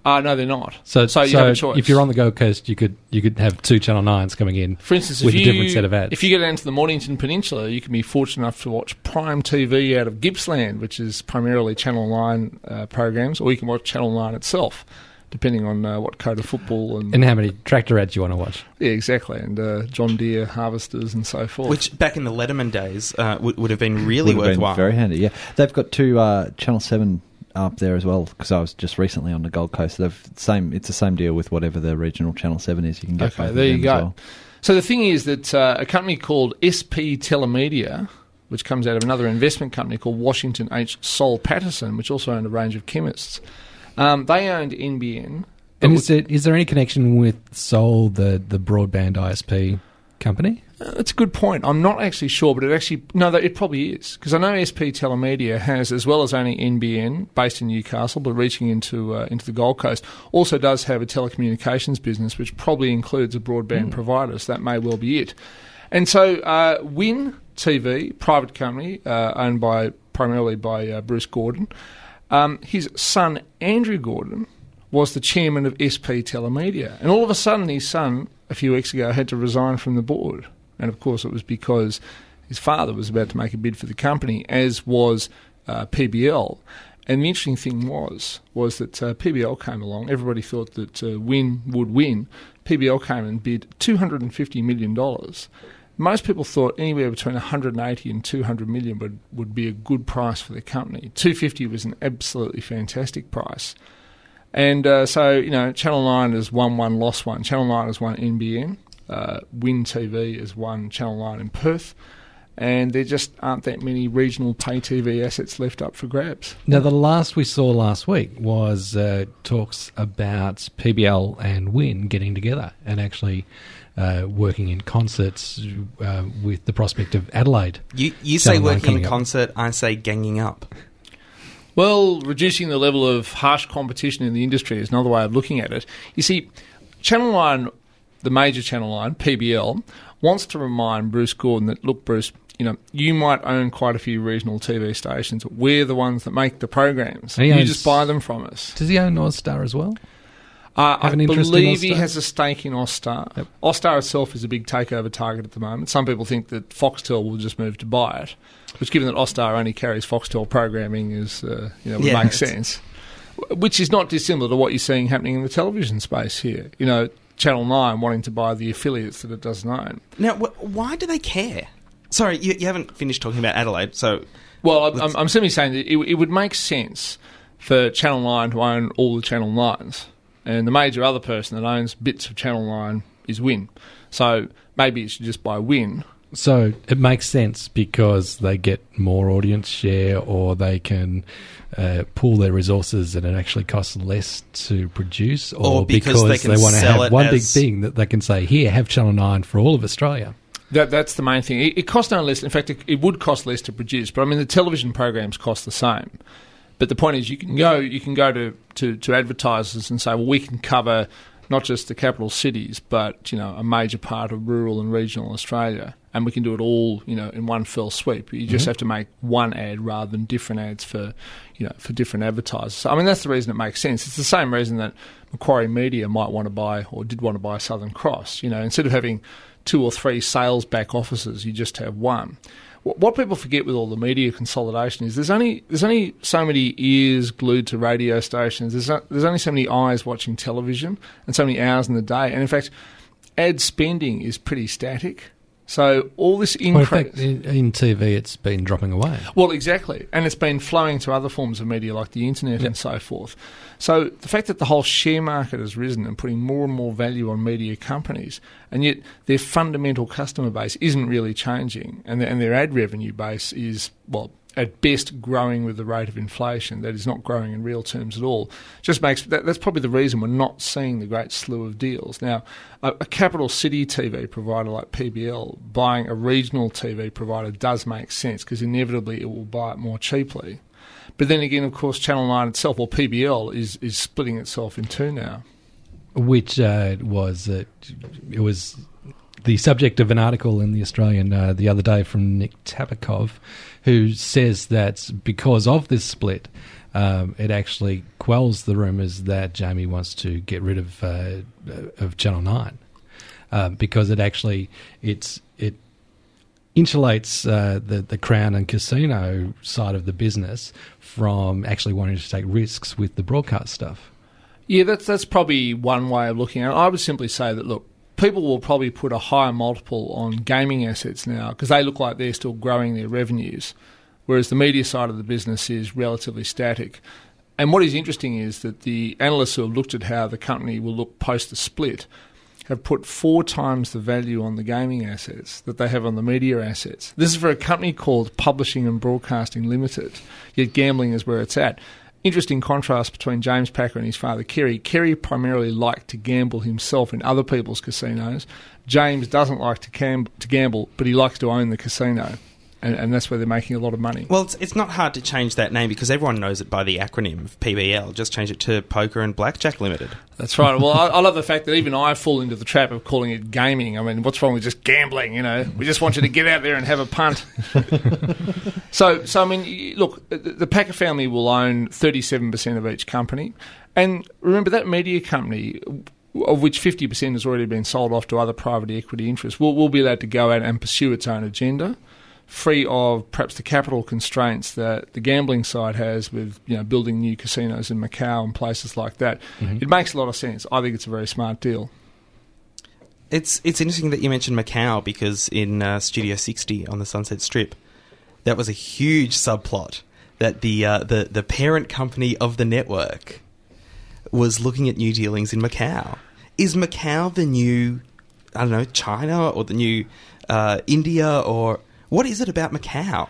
Uh, no, they're not. So, so you have a choice. if you're on the Gold Coast, you could you could have two Channel Nines coming in. For instance, with if a you, different set of ads. If you go down to the Mornington Peninsula, you can be fortunate enough to watch Prime TV out of Gippsland, which is primarily Channel 9 uh, programs, or you can watch Channel 9 itself, depending on uh, what code of football and, and how many tractor ads you want to watch? yeah, exactly, and uh, John Deere harvesters and so forth. Which back in the Letterman days uh, would, would have been really Would have been worthwhile. very handy. Yeah, they've got two uh, Channel Seven up there as well because I was just recently on the Gold Coast. They've same. It's the same deal with whatever the regional Channel Seven is. You can get Okay, both of there you go. as well. So the thing is that uh, a company called SP Telemedia, which comes out of another investment company called Washington H. Soul Pattinson, which also owned a range of chemists, Um, they owned NBN. And is there, is there any connection with Soul, the, the broadband ISP company? That's a good point. I'm not actually sure, but it actually no, it probably is because I know SP Telemedia has, as well as only NBN based in Newcastle, but reaching into uh, into the Gold Coast, also does have a telecommunications business, which probably includes a broadband provider. So that may well be it. And so, uh, Win TV, private company uh, owned by primarily by uh, Bruce Gordon, um, his son Andrew Gordon was the chairman of SP Telemedia, and all of a sudden, his son a few weeks ago had to resign from the board. And of course, it was because his father was about to make a bid for the company, as was uh, PBL. And the interesting thing was was that uh, PBL came along. Everybody thought that uh, Win would win. PBL came and bid two hundred and fifty million dollars. Most people thought anywhere between 180 and 200 million would, would be a good price for the company. 250 was an absolutely fantastic price. And uh, so, you know, Channel 9 has won one, lost one. Channel 9 has won NBN. Uh, Win TV is one, Channel 9 in Perth. And there just aren't that many regional pay TV assets left up for grabs. Now, the last we saw last week was uh, talks about PBL and Win getting together and actually uh, working in concerts uh, with the prospect of Adelaide. You, you say working coming in up. concert, I say ganging up. Well, reducing the level of harsh competition in the industry is another way of looking at it. You see, Channel 9, the major Channel line, PBL, wants to remind Bruce Gordon that, look, Bruce, you know, you might own quite a few regional TV stations. We're the ones that make the programs. He You owns- just buy them from us. Does he own Northstar as well? Uh, I Have an interest believe he has a stake in Austar. Yep. Austar itself is a big takeover target at the moment. Some people think that Foxtel will just move to buy it, which, given that Austar only carries Foxtel programming, is uh, you know would Yeah, make sense. Which is not dissimilar to what you're seeing happening in the television space here. You know, Channel Nine wanting to buy the affiliates that it doesn't own. Now, wh- why do they care? Sorry, you, you haven't finished talking about Adelaide, so Well, I'm, I'm, I'm simply saying that it, it would make sense for Channel 9 to own all the Channel 9s. And the major other person that owns bits of Channel 9 is Win. So maybe it should just buy Win. So it makes sense because they get more audience share or they can uh, pool their resources and it actually costs less to produce or, Or because they can want to have it one big thing that they can say, here, have Channel 9 for all of Australia. That, that's the main thing. It, it costs no less. In fact, it, it would cost less to produce. But I mean, the television programs cost the same. But the point is, you can go you can go to, to, to advertisers and say, well, we can cover not just the capital cities, but you know, a major part of rural and regional Australia, and we can do it all, you know, in one fell sweep. You just mm-hmm. have to make one ad rather than different ads for, you know, for different advertisers. So, I mean, that's the reason it makes sense. It's the same reason that Macquarie Media might want to buy or did want to buy Southern Cross. You know, instead of having two or three sales back offices, you just have one. What what people forget with all the media consolidation is there's only there's only so many ears glued to radio stations. There's there's only so many eyes watching television and so many hours in the day. And in fact, ad spending is pretty static. So all this Well, in increase. fact, in, in TV, it's been dropping away. Well, exactly. And it's been flowing to other forms of media like the internet and so forth. So the fact that the whole share market has risen and putting more and more value on media companies, and yet their fundamental customer base isn't really changing, and their, and their ad revenue base is, well, at best growing with the rate of inflation, that is not growing in real terms at all, just makes that, that's probably the reason we're not seeing the great slew of deals. Now, a, a capital city TV provider like PBL buying a regional TV provider does make sense because inevitably it will buy it more cheaply. But then again, of course, Channel 9 itself, or PBL, is, is splitting itself in two now. which uh, was uh, it was the subject of an article in the Australian uh, the other day from Nick Tabakoff, who says that because of this split, um, it actually quells the rumours that Jamie wants to get rid of uh, of Channel Nine uh, because it actually it's it insulates uh, the the Crown and Casino side of the business from actually wanting to take risks with the broadcast stuff. Yeah, that's that's probably one way of looking at it. I would simply say that look, people will probably put a higher multiple on gaming assets now because they look like they're still growing their revenues, whereas the media side of the business is relatively static. And what is interesting is that the analysts who have looked at how the company will look post the split have put four times the value on the gaming assets that they have on the media assets. This is for a company called Publishing and Broadcasting Limited, yet gambling is where it's at. Interesting contrast between James Packer and his father Kerry. Kerry primarily liked to gamble himself in other people's casinos. James doesn't like to, cam- to gamble, but he likes to own the casino, and, and that's where they're making a lot of money. Well, it's, it's not hard to change that name because everyone knows it by the acronym of PBL. Just change it to Poker and Blackjack Limited. That's right. Well, I, I love the fact that even I fall into the trap of calling it gaming. I mean, what's wrong with just gambling? You know, we just want you to get out there and have a punt. so, so I mean, look, the, the Packer family will own thirty-seven percent of each company, and remember that media company. Of which 50% has already been sold off to other private equity interests, will will be allowed to go out and pursue its own agenda, free of perhaps the capital constraints that the gambling side has with you know building new casinos in Macau and places like that. It makes a lot of sense. I think it's a very smart deal. It's it's interesting that you mentioned Macau because in uh, Studio 60 on the Sunset Strip, that was a huge subplot that the uh, the the parent company of the network was looking at new dealings in Macau. Is Macau the new I don't know China or the new uh, India or what is it about Macau?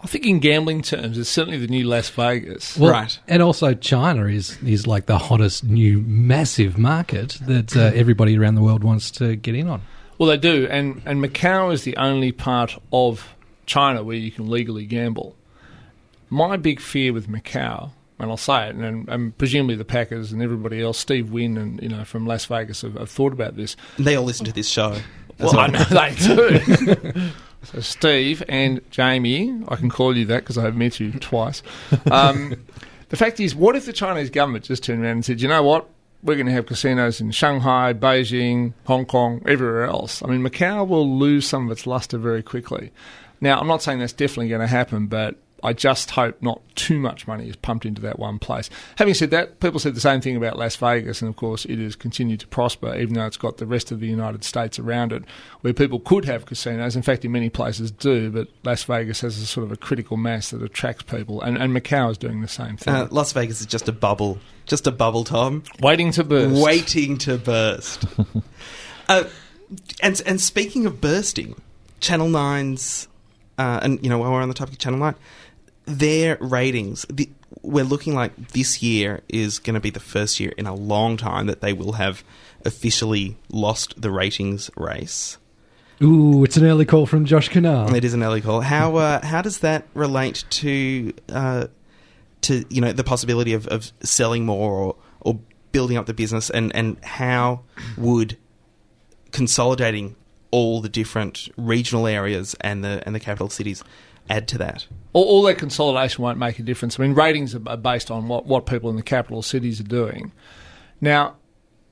I think in gambling terms, it's certainly the new Las Vegas. Well, Right. And also, China is is like the hottest new massive market that uh, everybody around the world wants to get in on. Well, they do, and and Macau is the only part of China where you can legally gamble. My big fear with Macau, and I'll say it, and, and presumably the Packers and everybody else, Steve Wynn and you know from Las Vegas have, have thought about this. They all listen to this show. as Well, I know they do. so Steve and Jamie, I can call you that because I have met you twice. Um, the fact is, what if the Chinese government just turned around and said, you know what? We're going to have casinos in Shanghai, Beijing, Hong Kong, everywhere else. I mean, Macau will lose some of its luster very quickly. Now, I'm not saying that's definitely going to happen, but I just hope not too much money is pumped into that one place. Having said that, people said the same thing about Las Vegas, and of course, it has continued to prosper, even though it's got the rest of the United States around it, where people could have casinos. In fact, in many places do, but Las Vegas has a sort of a critical mass that attracts people, and, and Macau is doing the same thing. Uh, Las Vegas is just a bubble, just a bubble, Tom. Waiting to burst. waiting to burst. uh, and and speaking of bursting, Channel 9's, uh, and you know while we're on the topic of Channel Nine, their ratings. The, we're looking like this year is going to be the first year in a long time that they will have officially lost the ratings race. Ooh, it's an early call from Josh Kinal. It is an early call. How uh, how does that relate to uh, to you know the possibility of, of selling more or, or building up the business, and, and how would consolidating all the different regional areas and the and the capital cities add to that? All, all that consolidation won't make a difference. I mean, ratings are are based on what, what people in the capital cities are doing. Now,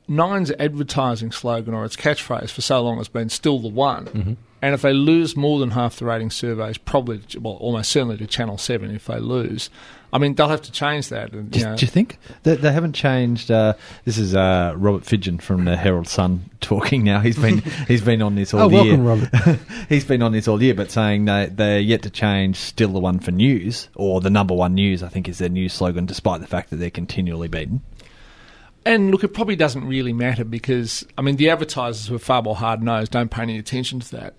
Nine's advertising slogan or its catchphrase for so long has been "still the one," mm-hmm. and if they lose more than half the rating surveys, probably well, almost certainly to Channel Seven. If they lose, I mean, they'll have to change that. And, Do, you know, do you think they, they haven't changed? Uh, this is uh, Robert Fidgeon from the Herald Sun talking now. He's been he's been on this all Oh, year. welcome, Robert. he's been on this all year, but saying they they're yet to change. Still the one for news or the number one news. I think is their new slogan, despite the fact that they're continually beaten. And look, it probably doesn't really matter because I mean the advertisers who are far more hard nosed don't pay any attention to that.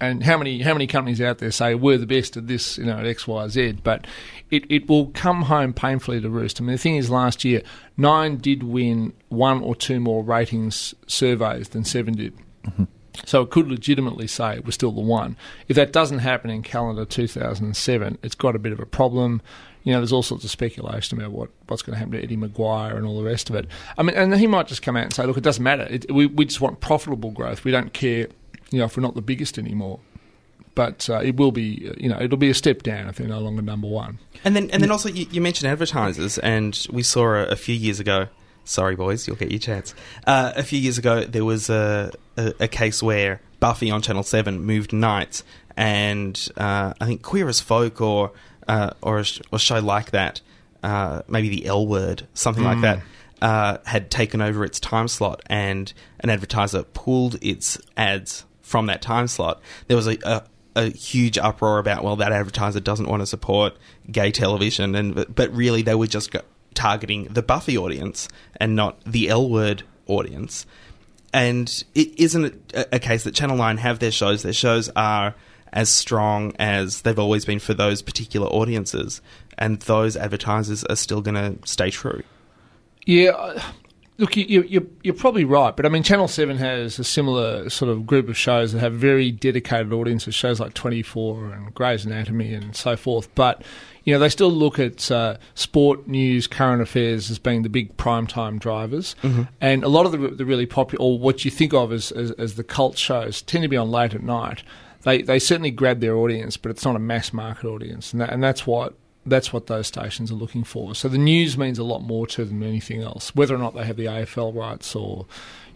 And how many how many companies out there say we're the best at this, you know, at X, Y, Z? But it, it will come home painfully to roost. I mean, the thing is, last year Nine did win one or two more ratings surveys than Seven did. Mm-hmm. So it could legitimately say it was still the one. If that doesn't happen in calendar 2007, it's got a bit of a problem. You know, there's all sorts of speculation about what, what's going to happen to Eddie McGuire and all the rest of it. I mean, and he might just come out and say, look, it doesn't matter. It, we, we just want profitable growth. We don't care, you know, if we're not the biggest anymore. But uh, it will be, you know, it'll be a step down if they're no longer number one. And then and then also you, you mentioned advertisers, and we saw a, a few years ago. Sorry, boys, you'll get your chance. Uh, a few years ago, there was a, a, a case where Buffy on Channel Seven moved nights, and uh, I think Queer as Folk or uh, or a, sh- or a show like that, uh, maybe the L Word, something like that, uh, had taken over its time slot, and an advertiser pulled its ads from that time slot. There was a, a a huge uproar about well that advertiser doesn't want to support gay television and but, really they were just targeting the Buffy audience and not the L word audience and it isn't a, a case that Channel 9 have their shows their shows are as strong as they've always been for those particular audiences, and those advertisers are still going to stay true. Yeah, look, you, you, you're, you're probably right, but I mean, Channel 7 has a similar sort of group of shows that have very dedicated audiences, shows like 24 and Grey's Anatomy and so forth, but, you know, they still look at uh, sport, news, current affairs as being the big primetime drivers, and a lot of the, the really popular, or what you think of as, as, as the cult shows, tend to be on late at night. They, they certainly grab their audience, but it's not a mass market audience, and, that, and that's what that's what those stations are looking for. So the news means a lot more to them than anything else, whether or not they have the AFL rights or,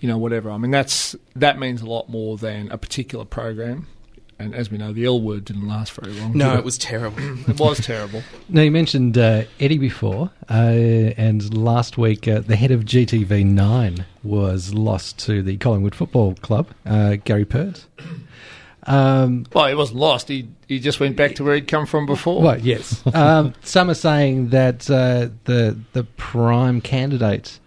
you know, whatever. I mean, that's that means a lot more than a particular program. And as we know, the L word didn't last very long. No, did it was terrible. it was terrible. Now, you mentioned uh, Eddie before, uh, and last week uh, the head of GTV9 was lost to the Collingwood Football Club, uh, Gary Pert. Um, Well, he wasn't lost. He he just went back to where he'd come from before. well, yes. Um, some are saying that uh, the the prime candidate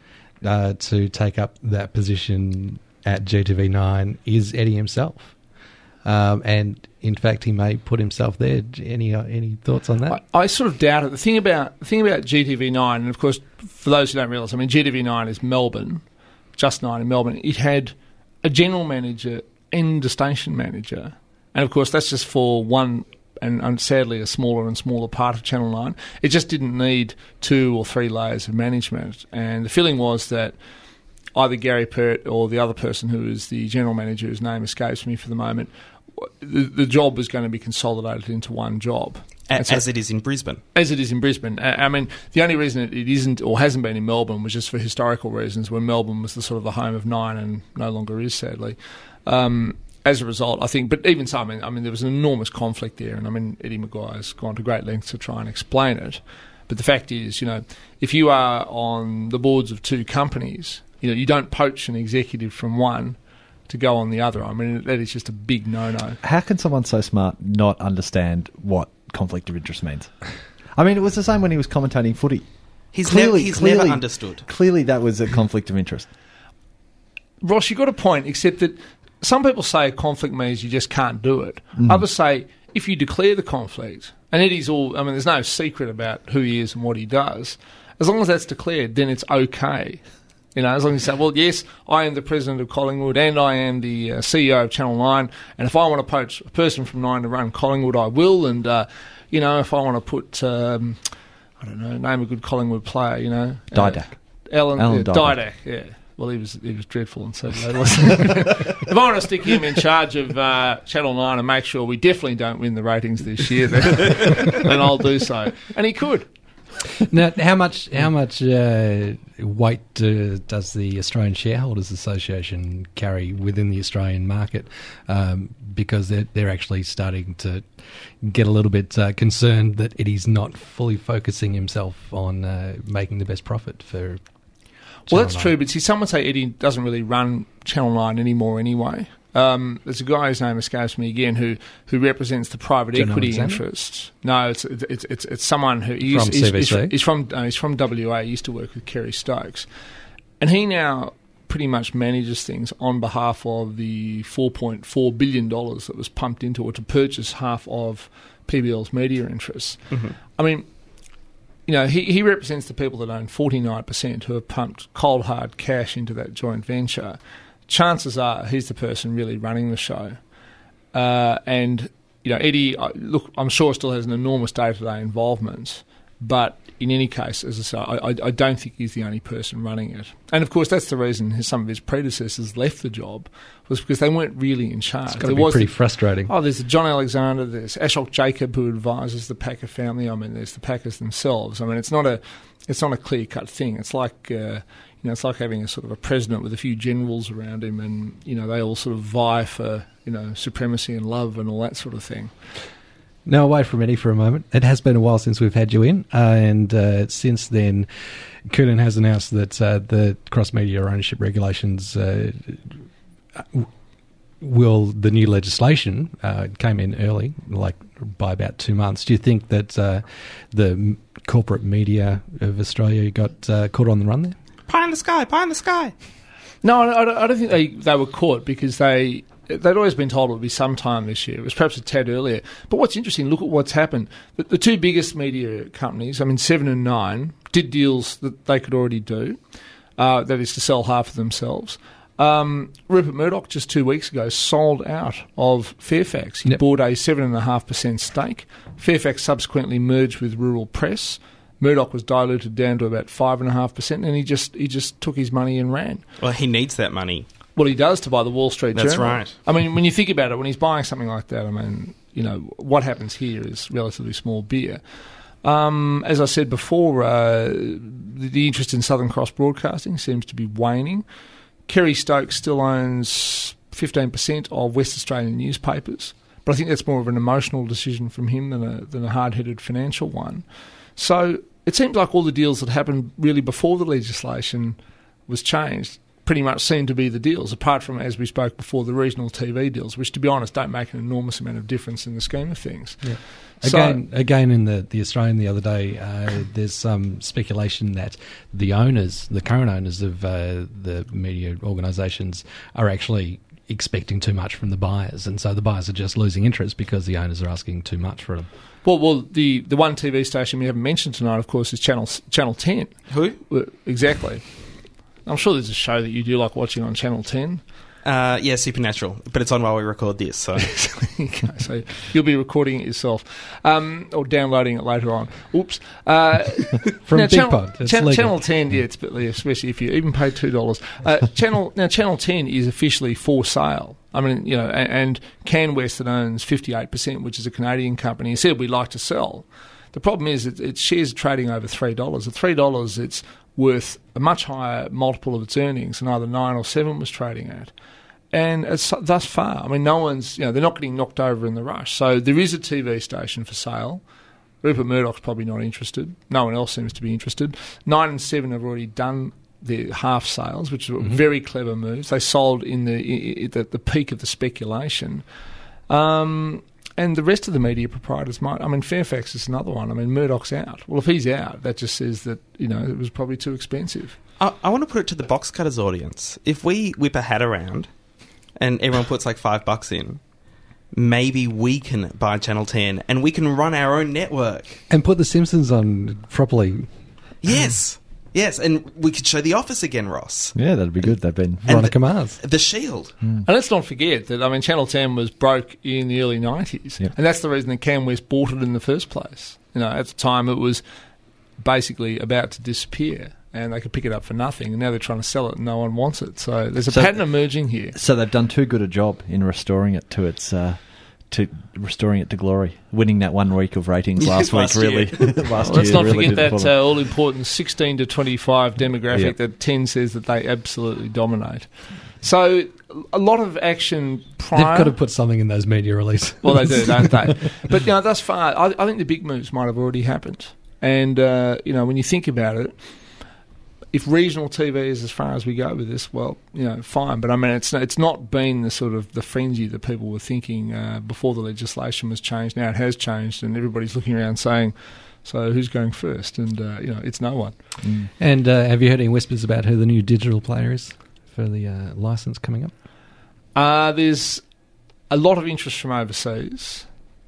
uh, to take up that position at GTV9 is Eddie himself. Um, and in fact, he may put himself there. Any uh, any thoughts on that? I, I sort of doubt it. The thing about the thing about GTV nine, and of course, for those who don't realise, I mean, GTV nine is Melbourne, just nine in Melbourne. It had a general manager and a station manager, and of course, that's just for one. And, and sadly, a smaller and smaller part of Channel 9. It just didn't need two or three layers of management. And the feeling was that either Gary Pert or the other person who is the general manager, whose name escapes me for the moment, the, the job was going to be consolidated into one job. A- so- as it is in Brisbane. as it is in Brisbane. I mean, the only reason it, it isn't or hasn't been in Melbourne was just for historical reasons, when Melbourne was the sort of the home of nine and no longer is, sadly. Um, as a result, I think, but even so, I mean, I mean, there was an enormous conflict there, and I mean, Eddie McGuire's gone to great lengths to try and explain it. But the fact is, you know, if you are on the boards of two companies, you know, you don't poach an executive from one to go on the other. I mean, that is just a big no-no. How can someone so smart not understand what conflict of interest means? I mean, it was the same when he was commentating footy. He's, Clearly- never, he's clearly- never understood. Clearly, that was a conflict of interest. Ross, you got a point, except that some people say a conflict means you just can't do it. Others say if you declare the conflict, and Eddie's all, I mean, there's no secret about who he is and what he does. As long as that's declared, then it's okay. You know, as long as you say, well, yes, I am the president of Collingwood and I am the uh, CEO of Channel 9, and if I want to poach a person from 9 to run Collingwood, I will, and, uh, you know, if I want to put, um, I don't know, name a good Collingwood player, you know. uh, Didak. Alan, Alan yeah, Didak. Didak, yeah. Well, he was he was dreadful and so that wasn't. if I want to stick him in charge of uh, Channel Nine and make sure we definitely don't win the ratings this year, then, then I'll do so. And he could. Now, how much how much uh, weight uh, does the Australian Shareholders Association carry within the Australian market? Um, because they're they're actually starting to get a little bit uh, concerned that Eddie's not fully focusing himself on uh, making the best profit for. Well, that's 9. true, but see, someone say Eddie doesn't really run Channel 9 anymore anyway. Um, there's a guy whose name escapes me again who, who represents the private John equity Alexander? interests. No, it's it's it's, it's someone who he's, From he's, he's, he's from uh, he's from WA. He used to work with Kerry Stokes, and he now pretty much manages things on behalf of the 4.4 billion dollars that was pumped into it to purchase half of PBL's media interests. I mean, you know, he, he represents the people that own 49% who have pumped cold hard cash into that joint venture. Chances are he's the person really running the show. Uh, and, you know, Eddie, look, I'm sure still has an enormous day to day involvement. But in any case, as I say, I, I, don't think he's the only person running it. And of course, that's the reason his, some of his predecessors left the job, was because they weren't really in charge. It's got to There be was pretty the- frustrating. Oh, there's John Alexander, there's Ashok Jacob who advises the Packer family. I mean, there's the Packers themselves. I mean, it's not a it's not a clear cut thing. It's like uh, you know, it's like having a sort of a president with a few generals around him, and you know, they all sort of vie for you know supremacy and love and all that sort of thing. Now, away from Eddie for a moment. It has been a while since we've had you in, uh, and uh, since then, Coonan has announced that uh, the cross media ownership regulations uh, will the new legislation uh, came in early, like by about two months. Do you think that uh, the corporate media of Australia got uh, caught on the run there? Pie in the sky, pie in the sky. No, I, I don't- I don't think they, they were caught because they they'd always been told it would be sometime this year. It was perhaps a tad earlier. But what's interesting, look at what's happened. The, the two biggest media companies, I mean, Seven and Nine, did deals that they could already do. Uh, that is to sell half of themselves. Um, Rupert Murdoch just two weeks ago sold out of Fairfax. He Yep. bought a seven and a half percent stake. Fairfax subsequently merged with Rural Press. Murdoch was diluted down to about five and a half percent, and he just he just took his money and ran. Well, he needs that money. Well, he does to buy the Wall Street That's Journal. right. I mean, when you think about it, when he's buying something like that, I mean, you know, what happens here is relatively small beer. Um, as I said before, uh, the, the interest in Southern Cross Broadcasting seems to be waning. Kerry Stokes still owns 15% of West Australian newspapers, but I think that's more of an emotional decision from him than a, than a hard headed financial one. So it seems like all the deals that happened really before the legislation was changed pretty much seem to be the deals, apart from, as we spoke before, the regional TV deals, which, to be honest, don't make an enormous amount of difference in the scheme of things. Yeah. So- Again, again, in the, the Australian the other day, uh, there's some speculation that the owners, the current owners of uh, the media organisations, are actually expecting too much from the buyers, and so the buyers are just losing interest because the owners are asking too much for them. Well, well, the, the one TV station we haven't mentioned tonight, of course, is Channel Channel Ten. Who? Exactly. I'm sure there's a show that you do like watching on Channel Ten. Uh, yeah, Supernatural, but it's on while we record this. So Okay, so you'll be recording it yourself um, or downloading it later on. Oops. Uh, From now, Big channel, Pod, it's Chan- legal. channel 10, yeah, it's a bit legal, especially if you even pay $2. Uh, channel Now, Channel 10 is officially for sale. I mean, you know, and, and CanWest that owns 58%, which is a Canadian company, said we'd like to sell. The problem is it, its shares are trading over $3. At $3, it's worth a much higher multiple of its earnings than either 9 or 7 was trading at. And it's, thus far, I mean, no one's, you know, they're not getting knocked over in the rush. So there is a TV station for sale. Rupert Murdoch's probably not interested. No one else seems to be interested. Nine and seven have already done their half sales, which are very clever moves. They sold in the i- i- the, the peak of the speculation. Um, and the rest of the media proprietors might. I mean, Fairfax is another one. I mean, Murdoch's out. Well, if he's out, that just says that you know it was probably too expensive. I, I want to put it to the box cutters audience. If we whip a hat around and everyone puts like five bucks in, maybe we can buy Channel 10 and we can run our own network. And put The Simpsons on properly. Yes. Yes. And we could show The Office again, Ross. Yeah, that'd be good. They've been. And Veronica the- Mars. The Shield. And let's not forget that I mean, Channel Ten was broke in the early nineties, Yep. and that's the reason that CanWest bought it in the first place. You know, at the time it was basically about to disappear, and they could pick it up for nothing, and now they're trying to sell it, and no one wants it. So there's a So- pattern emerging here. So they've done too good a job in restoring it to its. Uh, to restoring it to glory, winning that one week of ratings last last week, really. year. Let's not really forget that uh, all important 16 to 25 demographic Yep. that 10 says that they absolutely dominate. So a lot of action prior. They've got to put something in those media releases. Well, they do, don't they? But you know, thus far, I, I think the big moves might have already happened. And uh, you know, when you think about it, if regional TV is as far as we go with this, well, you know, fine. But I mean, it's it's not been the sort of the frenzy that people were thinking uh, before the legislation was changed. Now it has changed, and everybody's looking around saying, "So who's going first? And uh, you know, it's no one. And uh, have you heard any whispers about who the new digital player is for the uh, license coming up? Uh, there's a lot of interest from overseas.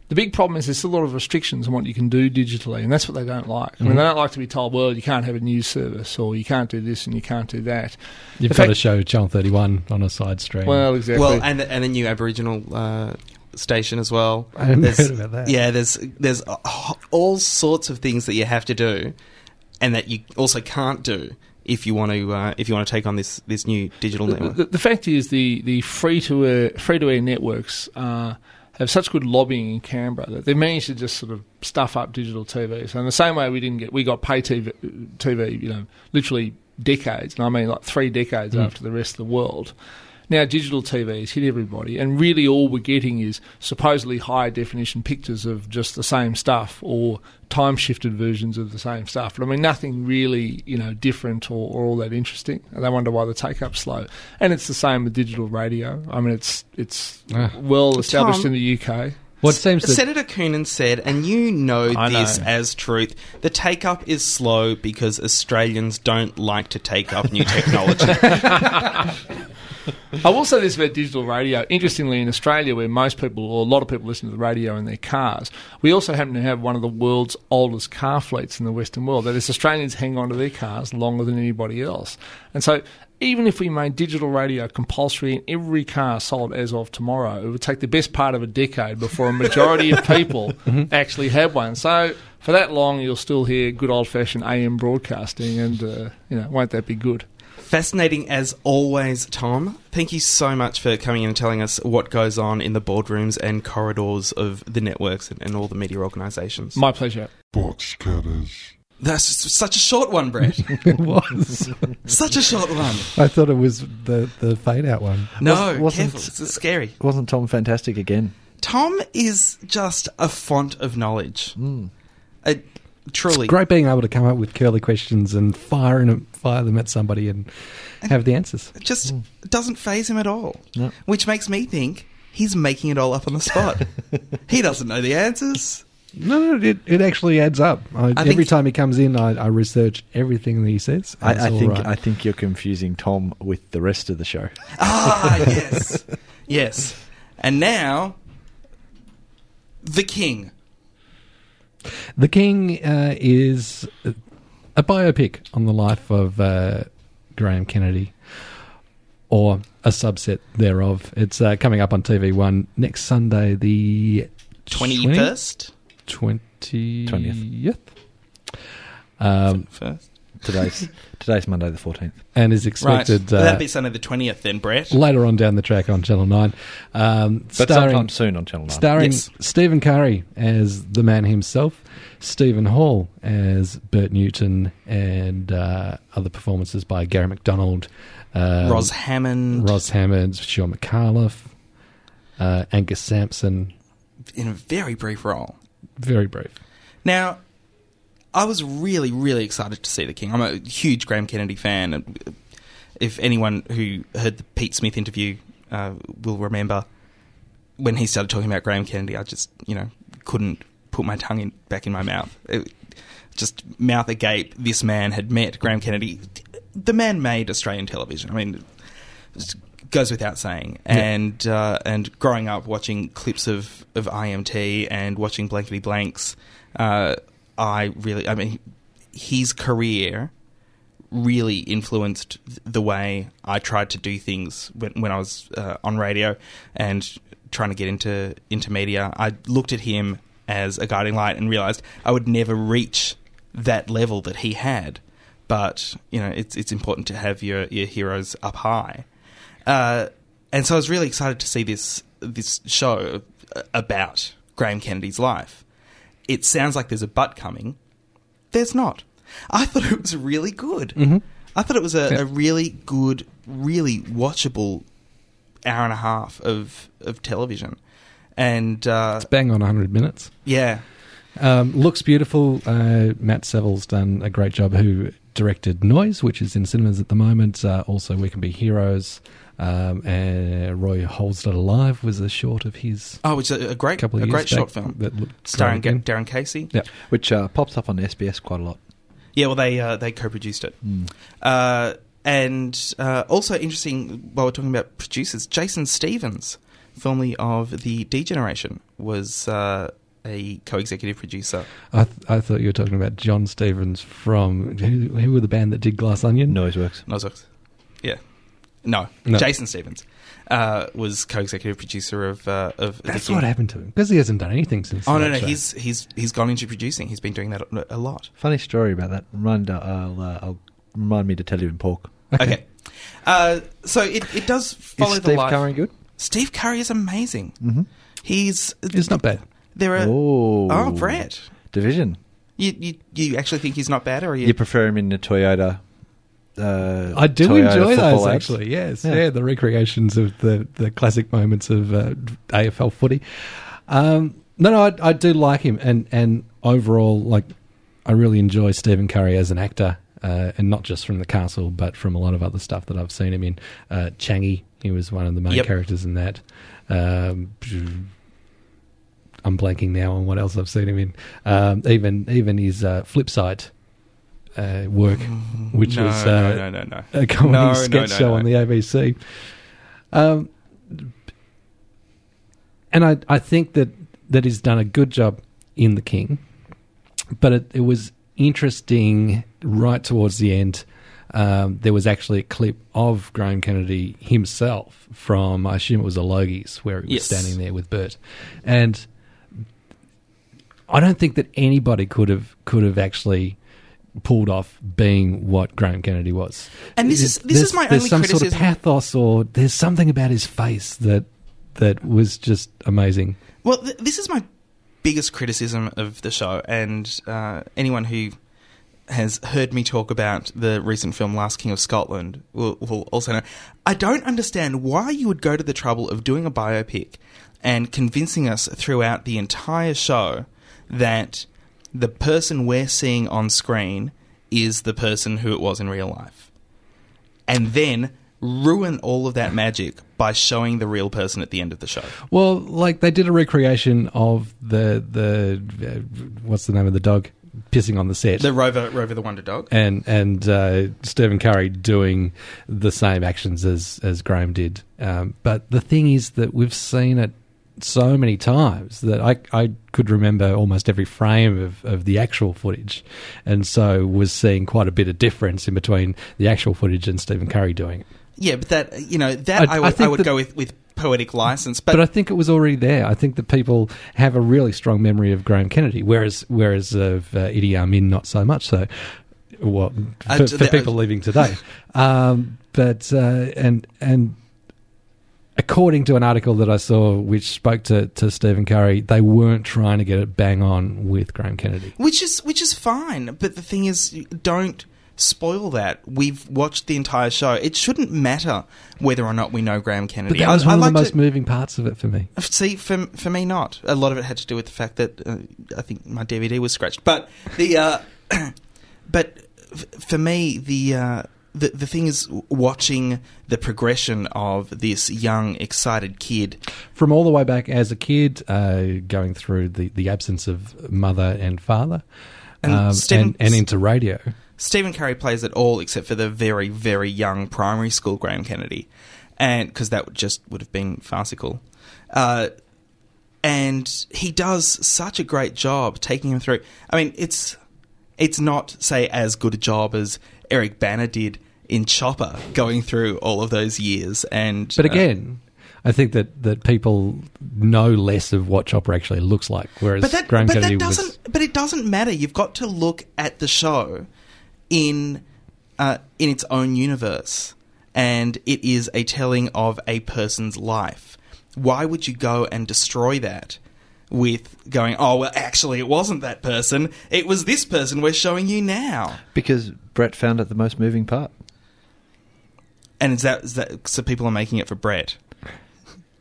The big problem is there's a lot of restrictions on what you can do digitally, and that's what they don't like. I mean, Mhm. they don't like to be told, well, you can't have a news service, or you can't do this and you can't do that. You've The got fact- to show Channel 31 on a side stream. Well, exactly. Well, and, and a new Aboriginal uh, station as well. I hadn't There's- heard about that. Yeah, there's there's all sorts of things that you have to do, and that you also can't do if you want to uh, if you want to take on this this new digital network. the, the fact is, the, the free to air free to air networks uh, have such good lobbying in Canberra that they managed to just sort of stuff up digital TV. So in the same way we didn't get we got pay TV, TV you know, literally decades, and I mean like three decades Mm. after the rest of the world. Now digital TV has hit everybody, and really all we're getting is supposedly high definition pictures of just the same stuff or time shifted versions of the same stuff. But I mean nothing really you know different or, or all that interesting. And they wonder why the take up's slow. And it's the same with digital radio. I mean it's it's Ah. well established Tom, in the UK. What seems that Senator Coonan said, and you know I this know. as truth, the take up is slow because Australians don't like to take up new technology. I will say this about digital radio. Interestingly, in Australia, where most people, or a lot of people, listen to the radio in their cars, we also happen to have one of the world's oldest car fleets in the Western world. That is, Australians hang on to their cars longer than anybody else. And so, even if we made digital radio compulsory in every car sold as of tomorrow, it would take the best part of a decade before a majority of people actually have one. So, for that long, you'll still hear good old fashioned AM broadcasting, and uh, you know, won't that be good? Fascinating as always, Tom. Thank you so much for coming in and telling us what goes on in the boardrooms and corridors of the networks and, and all the media organisations. My pleasure. Box cutters. That's such a short one, Brett. it was. such a short one. I thought it was the, the fade out one. No, Wasn't- wasn't- careful. It's scary. Wasn't Tom fantastic again? Tom is just a font of knowledge. Uh, truly. Great being able to come up with curly questions and fire, them, fire them at somebody and have the answers. It just doesn't phase him at all. No. Which makes me think he's making it all up on the spot. he doesn't know the answers. No, no, it, it actually adds up. I, I every time he comes in, I, I research everything that he says. I, I think right. I think you're confusing Tom with the rest of the show. Ah, yes. yes. And now, the king. The King uh, is a biopic on the life of uh, Graham Kennedy, or a subset thereof. It's uh, coming up on TV One next Sunday, the 21st? 20th. 20th. Um, First. Today's today's Monday the fourteenth. and is Right. expected Well, uh, that'd be Sunday the 20th then, Brett. later on down the track on Channel 9. Um, But starring, sometime soon on Channel Nine. starring Yes. Stephen Curry as the man himself, Stephen Hall as Bert Newton, and uh, other performances by Gary McDonald, um, Ros Hammond. Ros Hammond, Sean McAuliffe, uh, Angus Sampson. in a very brief role. Very brief. Now, I was really, really excited to see The King. I'm a huge Graham Kennedy fan. If anyone who heard the Pete Smith interview uh, will remember, when he started talking about Graham Kennedy, I just, you know, couldn't put my tongue in, back in my mouth. It, just mouth agape. This man had met Graham Kennedy. The man made Australian television. I mean, it goes without saying. And uh, and growing up watching clips of, of IMT and watching Blankety Blanks, uh, I really, I mean, his career really influenced the way I tried to do things when, when I was uh, on radio and trying to get into into media. I looked at him as a guiding light and realized I would never reach that level that he had. But you know, it's it's important to have your your heroes up high. Uh, and so I was really excited to see this this show about Graham Kennedy's life. It sounds like there's a butt coming. There's not. I thought it was really good. I thought it was a, Yeah. a really good, really watchable hour and a half of of television. And uh, Bang on 100 minutes. yeah, Um, looks beautiful. Uh, Matt Saville's done a great job. Who directed Noise, which is in cinemas at the moment. Uh, also, We Can Be Heroes. Um, and Roy Hollsdotter Alive was a short of his oh, it's a, a great, couple a of years great short film that looked starring great Darren Casey. Yeah. which uh, pops up on SBS quite a lot. Yeah, well, they uh, they co-produced it, uh, and uh, also interesting. While we're talking about producers, Jason Stephens, formerly of the D Generation, was uh, a co-executive producer. I, th- I thought you were talking about John Stevens from who, who were the band that did Glass Onion? Noiseworks. Nozox. No, No. Jason Stephens uh, was co-executive producer of of. The That's what happened to him because he hasn't done anything since. Oh no, no, show. he's he's he's gone into producing. He's been doing that a- lot. Funny story about that. Remind, uh, I'll, uh, I'll remind me to tell you in pork. Okay, uh, so it it does follow Is the Steve life. Curry good? Steve Curry is amazing. Mm-hmm. He's It's not bad. There are Oh, oh Brett. Division. You, you you actually think he's not bad, or you? You prefer him in the Toyota? Uh, I do Toyota enjoy those ads? actually. Yes, Yeah. yeah. the recreations of the the classic moments of uh, AFL footy. Um, no, no, I, I do like him, and and overall, like I really enjoy Stephen Curry as an actor, uh, and not just from The Castle, but from a lot of other stuff that I've seen him in. Uh, Changi, he was one of the main Yep. characters in that. Um, I'm blanking now on what else I've seen him in. Um, even even his uh, flip side uh, work, which no, was uh, no, no, no. a comedy No, no, sketch no, show no. on the ABC. Um, and I, I think that, that he's done a good job in The King, but it, it was interesting right towards the end. Um, there was actually a clip of Graham Kennedy himself from, I assume it was a Logies, where he was Yes. standing there with Bert. And I don't think that anybody could have could have actually pulled off being what Graham Kennedy was. And this is- this There's- is my there's only some sort of pathos, or there's something about his face that that was just amazing. Well, th- this is my biggest criticism of the show, and uh, anyone who has heard me talk about the recent film Last King of Scotland will, will also know. I don't understand why you would go to the trouble of doing a biopic and convincing us throughout the entire show that the person we're seeing on screen is the person who it was in real life. And then ruin all of that magic by showing the real person at the end of the show. Well, like they did a recreation of the the uh, what's the name of the dog pissing on the set. The Rover, Rover the Wonder Dog. and and uh, Stephen Curry doing the same actions as as Graham did. Um, but the thing is that we've seen it so many times that I I could remember almost every frame of, of the actual footage, and so was seeing quite a bit of difference in between the actual footage and Stephen Curry doing it. Yeah, but that you know that I- I, I would, I, would that- go with with poetic license, But, but, I think it was already there. I think that people have a really strong memory of Graham Kennedy, whereas whereas of uh, Idi Amin not so much so. Well, Uh, for, d- for the- people leaving today, um, but uh, and and according to an article that I saw, which spoke to to Stephen Curry, they weren't trying to get it bang on with Graham Kennedy. which is which is fine. But the thing is, don't spoil that. We've watched the entire show. It shouldn't matter whether or not we know Graham But Kennedy. that I- was I one of the most moving parts of it for me. See, for for me, not a lot of it had to do with the fact that uh, I think my DVD was scratched. But the uh, but f- for me, the uh, the the thing is watching the progression of this young, excited kid. From all the way back as a kid, uh, going through the, the absence of mother and father, And um, Stephen- and, and into radio. Stephen Curry plays it all except for the very, very young primary school Graham Kennedy, and because that would just would have been farcical. Uh, and he does such a great job taking him through. I mean, it's it's not say as good a job as Eric Bana did in Chopper, going through all of those years. And But uh, again, I think that, that people know less of what Chopper actually looks like, whereas but that, Graham but Kennedy that doesn't. But it doesn't matter. You've got to look at the show in uh, in its own universe, and it is a telling of a person's life. Why would you go and destroy that with going? Oh well, actually, it wasn't that person. It was this person we're showing you now. Because Brett found it the most moving part. And is that, is that so? People are making it for Brett,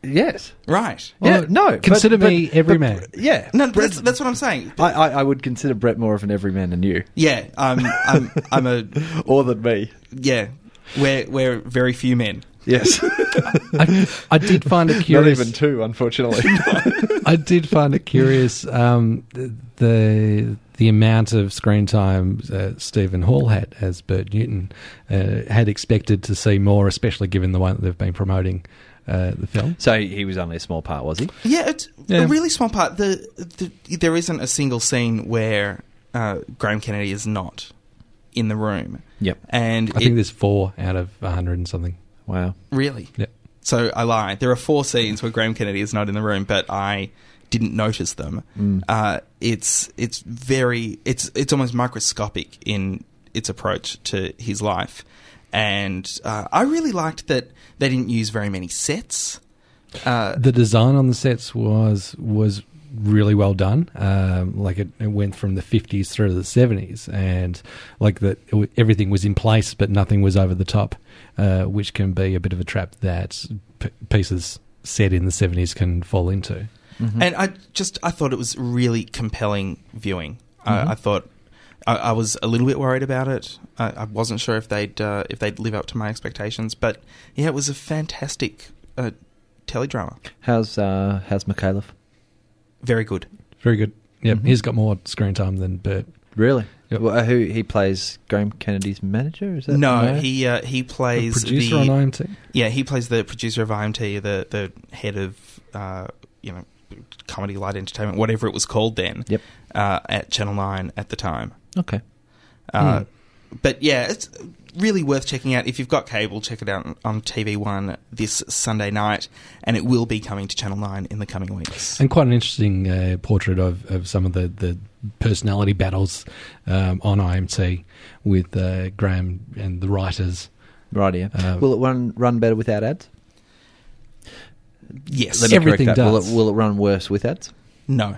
Yes. right? Yeah, Well, no. but- consider but- me everyman. but- Yeah. No, that's, that's what I'm saying. I, I, I would consider Brett more of an everyman than you. Yeah, I'm, I'm, I'm a Or than me. yeah. We're we're very few men. Yes. I, I did find it curious. Not even two, unfortunately. I did find it curious um, the the amount of screen time uh, Stephen Hall had as Bert Newton. Uh, had expected to see more, especially given the way that they've been promoting uh, the film. so he was only a small part, was he? Yeah, it's Yeah. a really small part. The, the there isn't a single scene where uh, Graham Kennedy is not in the room, Yep. and I think there's four out of a hundred and something. Wow. really. Yeah. So I lie. There are four scenes where Graham Kennedy is not in the room, but I didn't notice them. Uh, it's it's very it's it's almost microscopic in its approach to his life, and uh, I really liked that they didn't use very many sets. Uh, the design on the sets was was really well done. Um, like it, it went from the 50s through to the 70s, and like that everything was in place, but nothing was over the top, uh, which can be a bit of a trap that p- pieces set in the 70s can fall into. And I just I thought it was really compelling viewing. I, I thought I, I was a little bit worried about it. I, I wasn't sure if they'd uh, if they'd live up to my expectations, but yeah, it was a fantastic uh, teledrama. How's uh, how's Micallef? Very good. Very good. Yeah, he's got more screen time than Bert. Really? Yep. Well, uh, who he plays Graham Kennedy's manager? Is that No, he uh, he The plays producer the, on IMT. Yeah, he plays the producer of IMT, the the head of uh, you know comedy light entertainment, whatever it was called then. Yep. Uh, at Channel Nine at the time. Okay. Uh, But yeah, it's really worth checking out. If you've got cable, check it out on- on TV One this Sunday night, and it will be coming to Channel Nine in the coming weeks. And quite an interesting uh, portrait of, of some of the, the personality battles um, on IMT with uh, Graham and the writers. Right. Yeah. Uh, will it run run better without ads? Yes. Let me Everything correct that. Will does. it, will it run worse with ads? no.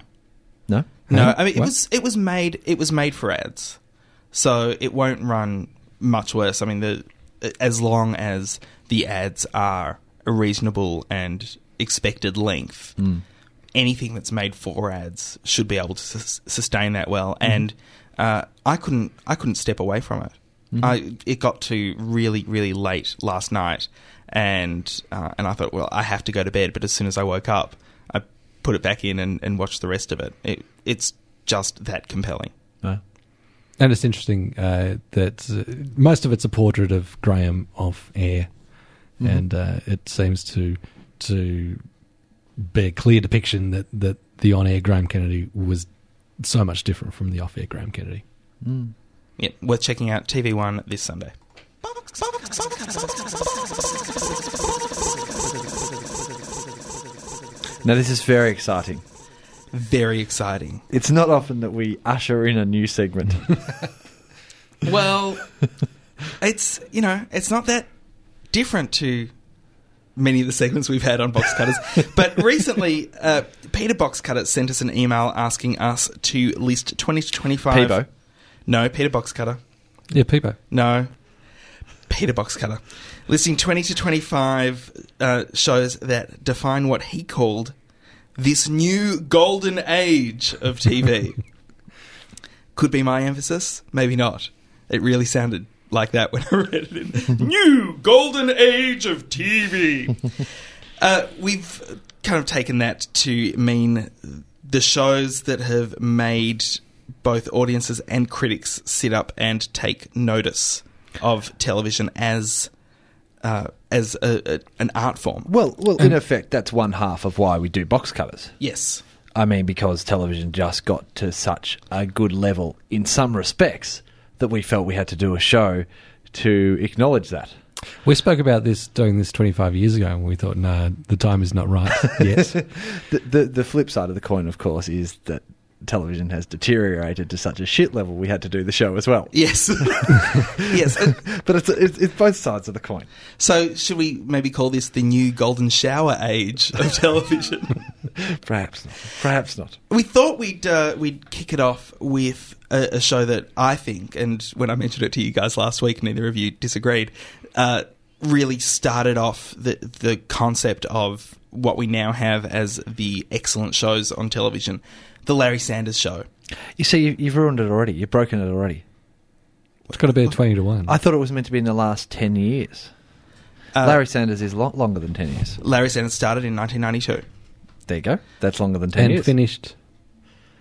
No. No, I mean it was it was made it was made for ads, so it won't run much worse. I mean, the as long as the ads are a reasonable and expected length, anything that's made for ads should be able to sus- sustain that well. And uh, I couldn't I couldn't step away from it. I it got to really really late last night, and uh, and I thought, well, I have to go to bed. But as soon as I woke up, I put it back in and, and watched the rest of it. it. It's just that compelling. No. And it's interesting uh, that uh, most of it's a portrait of Graham off air, and uh, it seems to to be a clear depiction that, that the on air Graham Kennedy was so much different from the off air Graham Kennedy. Yeah, worth checking out TV One this Sunday. Now this is very exciting. Very exciting. It's not often that we usher in a new segment. Well, it's you know it's not that different to many of the segments we've had on Box Cutters. but recently, uh, Peter Box Cutter sent us an email asking us to list twenty to twenty-five. Peebo. No, Peter Box Cutter. Yeah, Peepo. No. Peter Box Cutter. Listing 20 to 25 uh, shows that define what he called this new golden age of TV. Could be my emphasis, maybe not. It really sounded like that when I read it. In, new golden age of TV. uh, we've kind of taken that to mean the shows that have made both audiences and critics sit up and take notice of television as uh, as a, a, an art form. well, well, in effect, that's one half of why we do box cutters. Yes. I mean, because television just got to such a good level in some respects that we felt we had to do a show to acknowledge that. We spoke about this doing this 25 years ago, and we thought, no, the time is not right yet. The, the the flip side of the coin, of course, is that television has deteriorated to such a shit level we had to do the show as well. Yes. yes. But it's, it's it's both sides of the coin. So, should we maybe call this the new golden shower age of television? Perhaps not. Perhaps not. we thought we'd uh, we'd kick it off with a, a show that I think, and when I mentioned it to you guys last week, neither of you disagreed. Uh, really started off the the concept of what we now have as the excellent shows on television, the Larry Sanders Show. You see, you, you've ruined it already. You've broken it already. It's got to be a 20 to 1. I thought it was meant to be in the last 10 years. Uh, Larry Sanders is lot longer than 10 years. Larry Sanders started in 1992. There you go. That's longer than 10 and years. finished.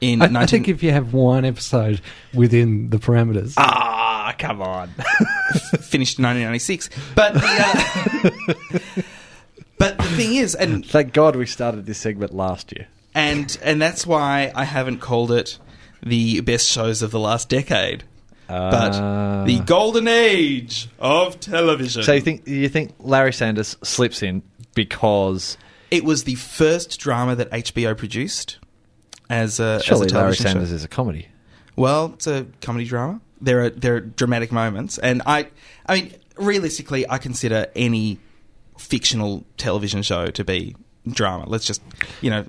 In I, 19- I think if you have one episode within the parameters. Ah, come on. finished in 1996. But the, uh, but the thing is, and Thank God we started this segment last year. And and that's why I haven't called it the best shows of the last decade, but Ah. the golden age of television. So you think you think Larry Sanders slips in because it was the first drama that HBO produced as a, as a surely Larry show. Sanders is a comedy. Well, it's a comedy drama. There are there are dramatic moments, and I, I mean, realistically, I consider any fictional television show to be drama. Let's just, you know,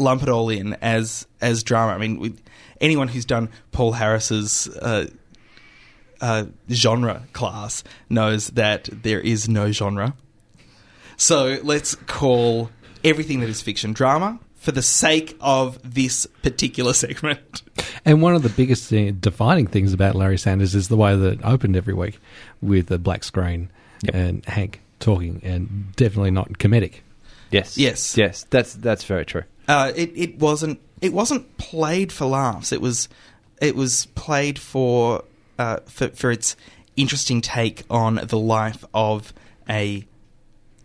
lump it all in as as drama. I mean, we, anyone who's done Paul Harris's uh, uh, genre class knows that there is no genre. So let's call everything that is fiction drama for the sake of this particular segment. And one of the biggest thing, defining things about Larry Sanders is the way that it opened every week with a black screen Yep. and Hank talking, and definitely not comedic. Yes. Yes. Yes. That's that's very true. Uh, it it wasn't it wasn't played for laughs. It was it was played for uh, for, for its interesting take on the life of a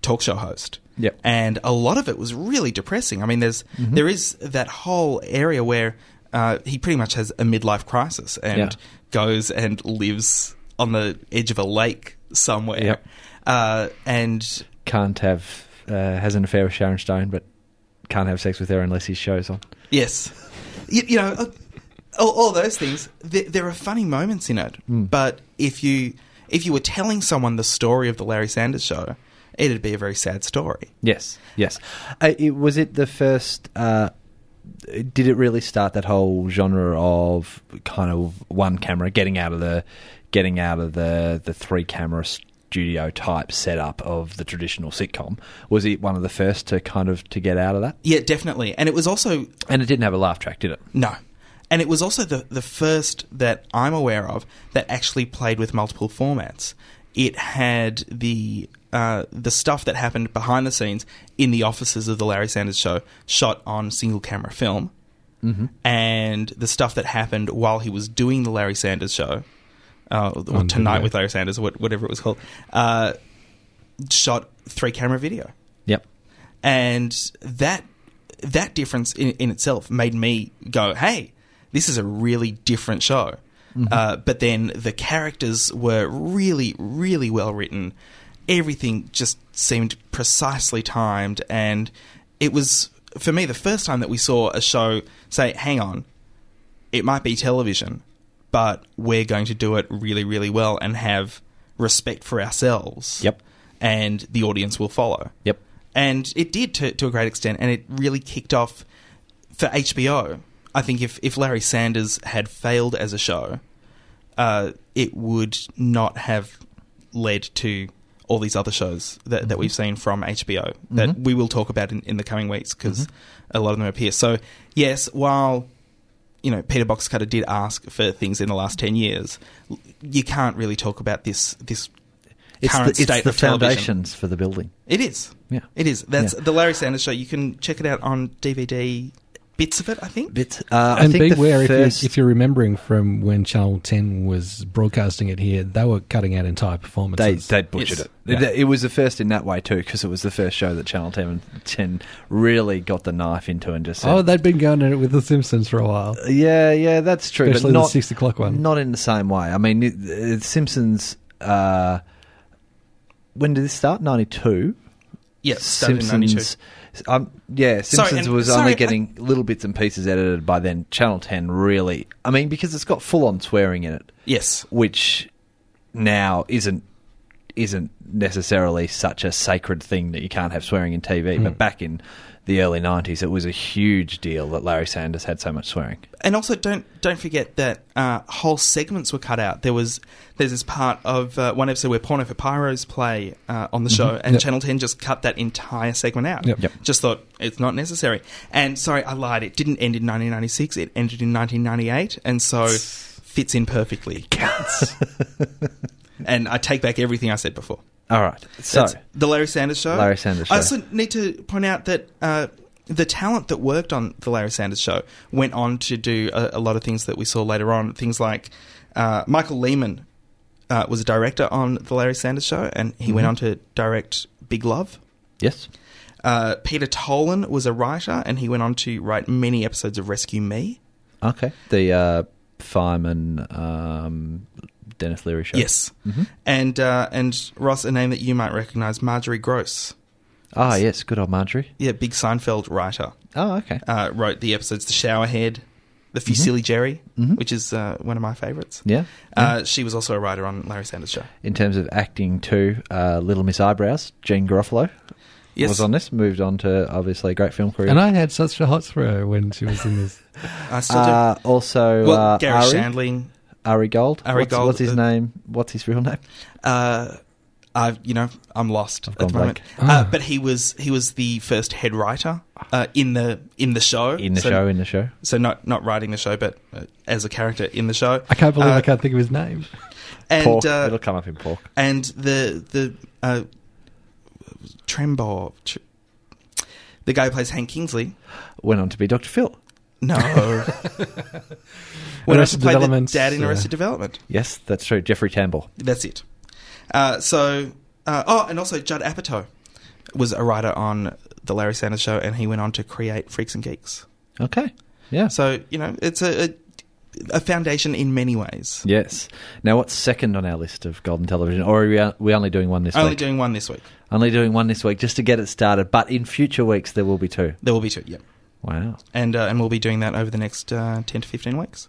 talk show host. Yep. And a lot of it was really depressing. I mean, there's there is that whole area where uh, he pretty much has a midlife crisis and Yeah. goes and lives on the edge of a lake somewhere. Yep. Uh, and Can't have uh, has an affair with Sharon Stone, but can't have sex with her unless his show's on. Yes, you, you know, uh, all, all those things. There, there are funny moments in it, but if you if you were telling someone the story of the Larry Sanders Show, it'd be a very sad story. Yes, yes. Uh, it, was it the first? Uh, did it really start that whole genre of kind of one camera, getting out of the, getting out of the the three camera studio type setup of the traditional sitcom? Was it one of the first to kind of to get out of that? Yeah, definitely. And it was also And it didn't have a laugh track, did it? no, and it was also the the first that I'm aware of that actually played with multiple formats. It had the uh, the stuff that happened behind the scenes in the offices of the Larry Sanders Show, shot on single camera film, and the stuff that happened while he was doing the Larry Sanders Show, uh, or On Tonight with Larry Sanders, or what- whatever it was called, uh, shot three camera video Yep. and that that difference in, in itself made me go, "Hey, this is a really different show." Uh, but then the characters were really, really well written. Everything just seemed precisely timed, and it was for me the first time that we saw a show say, "Hang on, it might be television, but we're going to do it really, really well and have respect for ourselves." Yep. and the audience will follow. Yep. And it did to, to a great extent, and it really kicked off for HBO. I think if, if Larry Sanders had failed as a show, uh, it would not have led to all these other shows that, that mm-hmm. we've seen from HBO mm-hmm. that we will talk about in, in the coming weeks because mm-hmm. a lot of them appear. So, yes, while you know Peter Boxcutter did ask for things in the last ten years, you can't really talk about this this It's the, current it's state the of television. foundations for the building. It is. Yeah. It is. That's Yeah. the Larry Sanders Show. You can check it out on DVD. Bits of it, I think. Bit, uh, I and think the beware first, if, you, if you're remembering from when Channel 10 was broadcasting it here, they were cutting out entire performances. they butchered Yes. it. Yeah. It, it was the first in that way too, because it was the first show that Channel 10, 10 really got the knife into and just said, oh, they'd been going at it with The Simpsons for a while. Yeah, yeah, that's true. Especially but the not, 6 o'clock one. Not in the same way. I mean, it, it, Simpsons. Uh, when did this start? Ninety two. Yes, started in 92. Um, yeah, Sorry, Simpsons and- was sorry, only I- getting little bits and pieces edited by then. Channel Ten really. I mean, because it's got full on swearing in it, Yes. which now isn't isn't necessarily such a sacred thing that you can't have swearing in TV. Hmm. But back in the early nineties, it was a huge deal that Larry Sanders had so much swearing. And also, don't don't forget that uh, whole segments were cut out. There was there's this part of uh, one episode where Porno for Pyros play uh, on the show, and Yep. Channel Ten just cut that entire segment out. Yep. Yep. Just thought it's not necessary. And sorry, I lied. It didn't end in 1996. It ended in 1998, and so fits in perfectly. Counts. and I take back everything I said before. All right, so That's the Larry Sanders Show. Larry Sanders Show. I also need to point out that uh, the talent that worked on the Larry Sanders Show went on to do a, a lot of things that we saw later on. Things like uh, Michael Lehmann uh, was a director on the Larry Sanders Show, and he Mm-hmm. went on to direct Big Love. yes, Uh, Peter Tolan was a writer, and he went on to write many episodes of Rescue Me. okay, the uh, fireman um, Denis Leary show. Yes, and uh, and Ross, a name that you might recognise, Marjorie Gross. Ah, yes, good old Marjorie. Yeah, big Seinfeld writer. Oh, okay. uh, wrote the episodes The Showerhead, The Fusilli Jerry, which is uh, one of my favourites. Yeah. Uh, she was also a writer on Larry Sanders' show. In terms of acting too, uh, Little Miss Eyebrows, Janeane Garofalo Yes. was on this. Moved on to obviously a great film career. And I had such a hot for her when she was in this. I still do. uh, also, well, uh, Garry Ari, Shandling. Ari Gold. Ari what's, Gold, What's his uh, name? What's his real name? Uh, I, you know, I'm lost I've at the moment. blank. Uh, but he was he was the first head writer uh, in the in the show. In the So- show, in the show. So not not writing the show, but uh, as a character in the show. I can't believe Uh, I can't think of his name. And pork. uh, It'll come up in pork. and the the uh, Trembo, Tr- the guy who plays Hank Kingsley. Went on to be Dr. Phil. No. when I Arrested played the dad in uh, Arrested Development. Yes, that's true. Jeffrey Tambor. That's it. Uh, so, uh, oh, and also Judd Apatow was a writer on the Larry Sanders Show, and he went on to create Freaks and Geeks. Okay. Yeah. So you know, it's a, a a foundation in many ways. Yes. Now, what's second on our list of golden television? Or are we, are we only doing one this Only week? Only doing one this week. only doing one this week just to get it started. But in future weeks, there will be two. There will be two. Yeah, Wow. and uh, and we'll be doing that over the next uh, ten to fifteen weeks.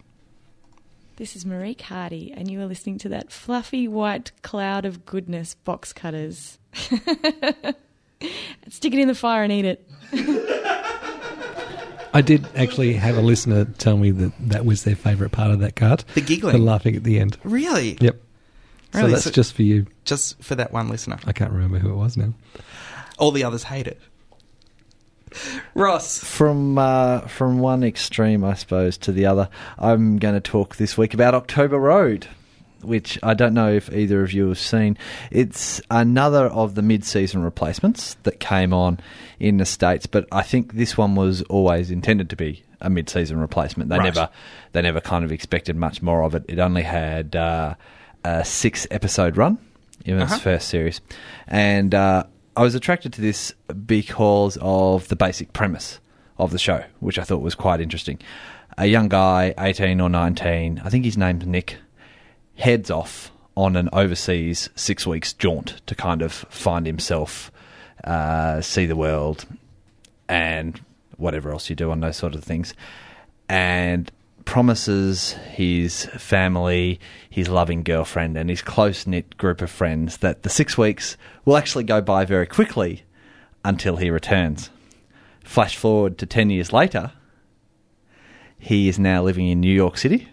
This is Marieke Hardy, and you are listening to that fluffy white cloud of goodness, box cutters. Stick it in the fire and eat it. I did actually have a listener tell me that that was their favourite part of that cut. The giggling. The laughing at the end. Really? Yep. So that's So- just for you. Just for that one listener. I can't remember who it was now. All the others hate it. Ross. From uh, from one extreme, I suppose, to the other, I'm going to talk this week about October Road, which I don't know if either of you have seen. It's another of the mid-season replacements that came on in the states, but I think this one was always intended to be a mid-season replacement. They Right. never they never kind of expected much more of it. It only had uh, a six-episode run in its Uh-huh. first series, and uh, I was attracted to this because of the basic premise of the show, which I thought was quite interesting. A young guy, 18 or 19, I think his name's Nick, heads off on an overseas six weeks jaunt to kind of find himself, uh, see the world, and whatever else you do on those sort of things. And promises his family, his loving girlfriend, and his close knit group of friends that the six weeks will actually go by very quickly until he returns. Flash forward to 10 years later, he is now living in New York City.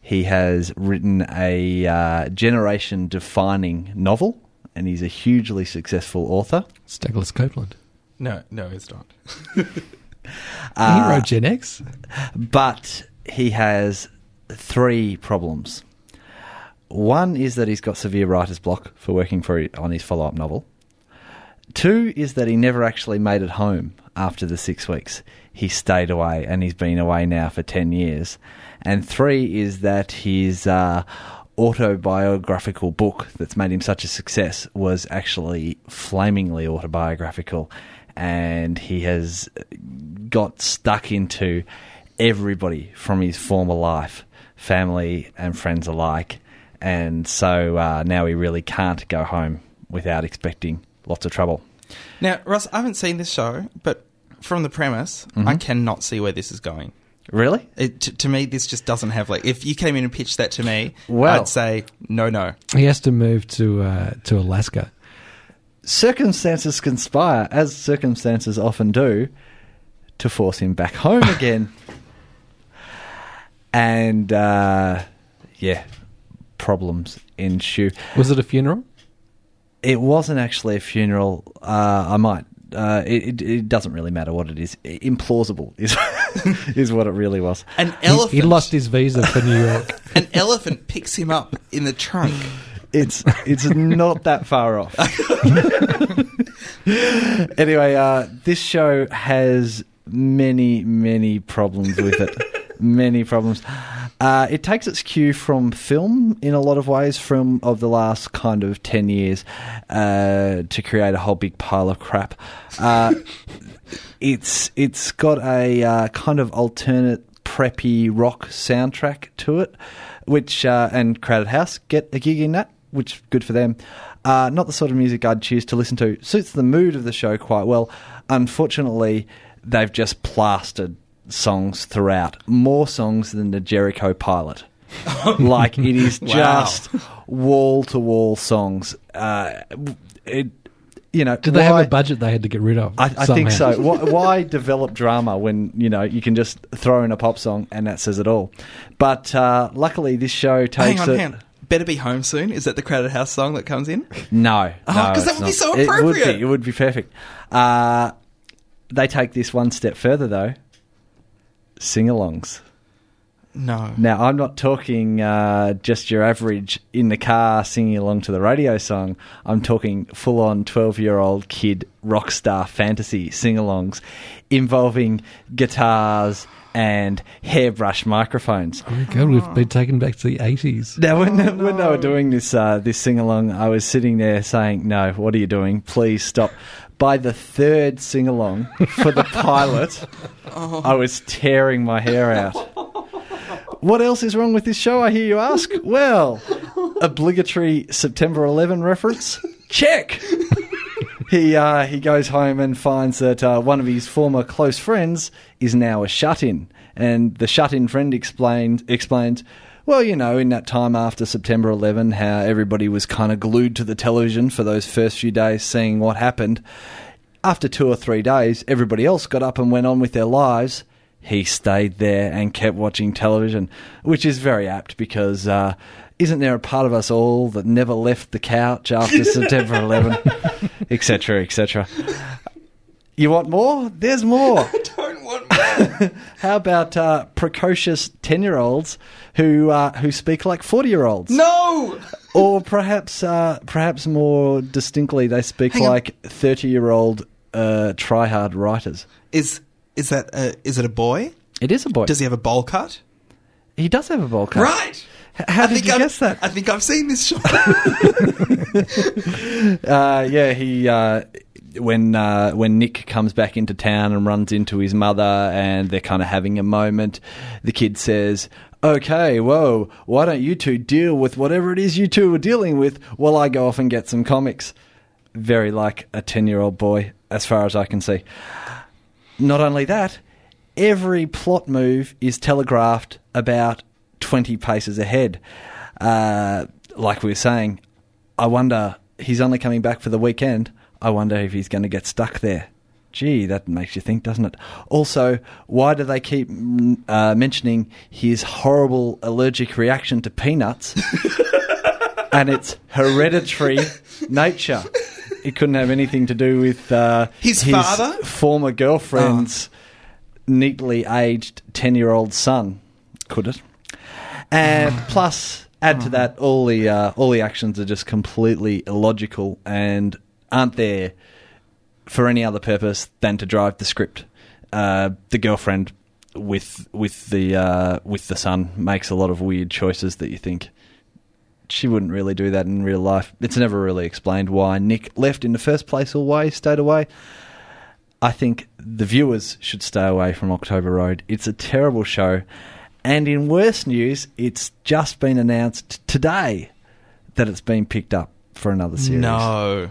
He has written a uh, generation defining novel, and he's a hugely successful author. It's Douglas Coupland. No, no, it's not. he wrote Gen X. but he has three problems. One is that he's got severe writer's block for working for on his follow up novel. Two is that he never actually made it home after the six weeks. He stayed away and he's been away now for 10 years. And three is that his uh, autobiographical book that's made him such a success was actually flamingly autobiographical. And he has got stuck into everybody from his former life, family and friends alike. And so uh, now he really can't go home without expecting lots of trouble. Now, Ross, I haven't seen this show, but from the premise, I cannot see where this is going. Really? It, to, to me, this just doesn't have like. If you came in and pitched that to me, Well- I'd say no, no. He has to move to uh, to Alaska. Circumstances conspire, as circumstances often do, to force him back home again. and, uh, yeah, problems ensue. Was it a funeral? It wasn't actually a funeral. Uh, I might. Uh, it, it, it doesn't really matter what it is. Implausible is is what it really was. An He, elephant. he lost his visa for New York. An elephant picks him up in the trunk. It's it's not that far off. anyway, uh, this show has many many problems with it. Many problems. Uh, it takes its cue from film in a lot of ways, from of the last kind of ten years, uh, to create a whole big pile of crap. Uh, it's it's got a uh, kind of alternate preppy rock soundtrack to it, which uh, and Crowded House get a gig in that, which good for them. Uh, not the sort of music I'd choose to listen to. Suits the mood of the show quite well. Unfortunately, they've just plastered songs throughout, more songs than the Jericho Pilot. like it is Wow. just wall to wall songs. Uh, it, you know, Did they have a budget they had to get rid of? I, I think somehow? so. Why, why develop drama when you know you can just throw in a pop song and that says it all? But uh, luckily, this show Hang takes on, it. hang on. Better be home soon. Is that the Crowded House song that comes in? No, Oh, no, 'cause that it's would be not. so It would appropriate. be. It would be perfect. Uh, they take this one step further, though. Sing-alongs. No. Now, I'm not talking uh, just your average in the car singing along to the radio song. I'm talking full on 12 year old kid rock star fantasy sing alongs involving guitars and hairbrush microphones. Oh my God, we've been taken back to the 80s. Now, when, when they were doing this uh, this sing along, I was sitting there saying, "No, what are you doing? Please stop." By the third sing along for the pilot, I was tearing my hair out. What else is wrong with this show? I hear you ask. Well, obligatory September 11 reference. Check. he uh, he goes home and finds that uh, one of his former close friends is now a shut-in, and the shut-in friend explained explains. Well, you know, in that time after September 11, how everybody was kind of glued to the television for those first few days, seeing what happened. After two or three days, everybody else got up and went on with their lives. He stayed there and kept watching television, which is very apt because uh, isn't there a part of us all that never left the couch after September 11, etc., etc. You want more? There's more. Don't want more. How about uh, precocious ten-year-olds who uh, who speak like forty-year-olds? no. or perhaps uh, perhaps more distinctly, they speak Hang like thirty-year-old uh, try-hard writers. Is is that a, is it a boy? It is a boy. Does he have a bowl cut? he does have a bowl cut. Right. H- How I did think you I've- guess that? I think I've seen this show. Uh, yeah, he uh, when uh, when Nick comes back into town and runs into his mother, and they're kind of having a moment. The kid says, "Okay, whoa, why don't you two deal with whatever it is you two are dealing with while I go off and get some comics?" Very like a ten-year-old boy, as far as I can see. Not only that, every plot move is telegraphed about 20 paces ahead. Uh, like we were saying, I wonder, he's only coming back for the weekend. I wonder if he's going to get stuck there. Gee, that makes you think, doesn't it? Also, why do they keep uh, mentioning his horrible allergic reaction to peanuts and its hereditary nature? It couldn't have anything to do with uh, His father? former girlfriend's neatly aged 10 year old son, could it? And plus, add to that, all the, uh, all the actions are just completely illogical and aren't there for any other purpose than to drive the script. Uh, the girlfriend with with the uh, with the son makes a lot of weird choices that you think she wouldn't really do that in real life. It's never really explained why Nick left in the first place or why he stayed away. I think the viewers should stay away from October Road. It's a terrible show. And in worse news, it's just been announced today that it's been picked up for another series. no.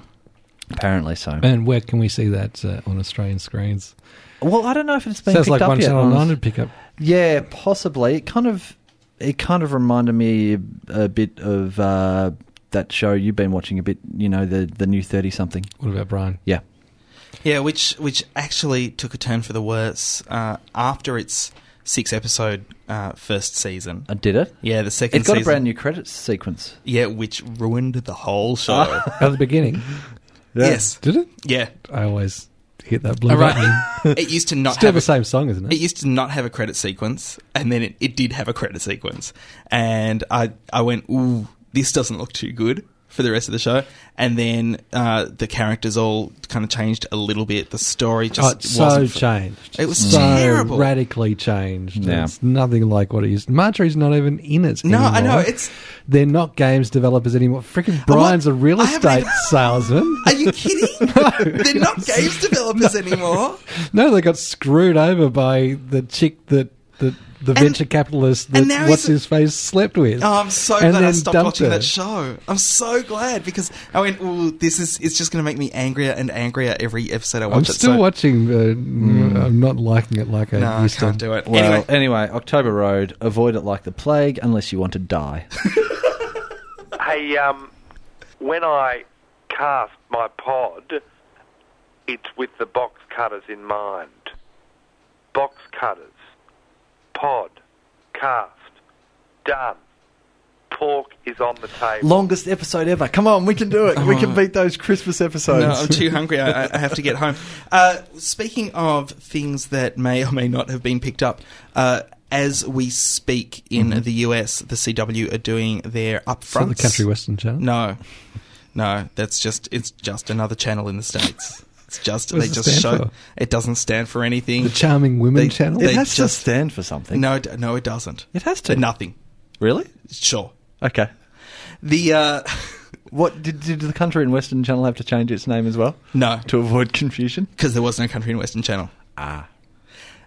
Apparently so. And where can we see that uh, on Australian screens? Well, I don't know if it's been Sounds picked like up one yet. Channel Honest. 9 would pick up. Yeah, possibly. It kind of it kind of reminded me a bit of uh, that show you've been watching a bit. You know, the the new thirty something. What about Brian? Yeah. Yeah, which which actually took a turn for the worse uh, after its six episode uh, first season. I did it. Yeah, the second It got a brand new credits sequence. Yeah, which ruined the whole show. At the beginning. Yes. Did it? Yeah. I always hit that blue All right. button. It used to not Still have the a, same song, isn't it it? used to not have a credit sequence, and then it, it did have a credit sequence, and I I went, ooh, this doesn't look too good for the rest of the show, and then uh, the characters all kind of changed a little bit. The story Oh, just it's so wasn't. changed. It was so terrible. radically changed. Yeah. It's nothing like what it used. Marjorie's not even in it. no, I know it's. They're not games developers anymore. Freaking Brian's a real estate even- salesman. Are you kidding? They're not games developers anymore. No, they got screwed over by the chick that the, the venture capitalist that what's he's- his face slept with. Oh, I'm so And glad I stopped watching her. that show. I'm so glad because I went, "Ooh, this is it's just going to make me angrier and angrier every episode I watch I'm it." still so, watching. Uh, I'm not liking it like I No, I used can't to. do it. Well, anyway, anyway, October Road. Avoid it like the plague, unless you want to die. Hey, um, when I cast my pod, it's with the box cutters in mind. Box cutters, pod, cast, done. Pork is on the table. Longest episode ever. Come on, we can do it. We can beat those Christmas episodes. no, I'm too hungry. I, I have to get home. Uh, speaking of things that may or may not have been picked up, uh, as we speak in the US, the CW are doing their upfront. the Country Western channel? No, no, that's just it's just another channel in the states. It's just What they it just stand show for? it doesn't stand for anything. The Charming Women They- channel. It They has to stand for something. no, it- no, it doesn't. It has to. Nothing. Really? Sure. Okay. The uh, What did, did the country and Western Channel have to change its name as well no, to avoid confusion? because there was no country and western channel. Ah.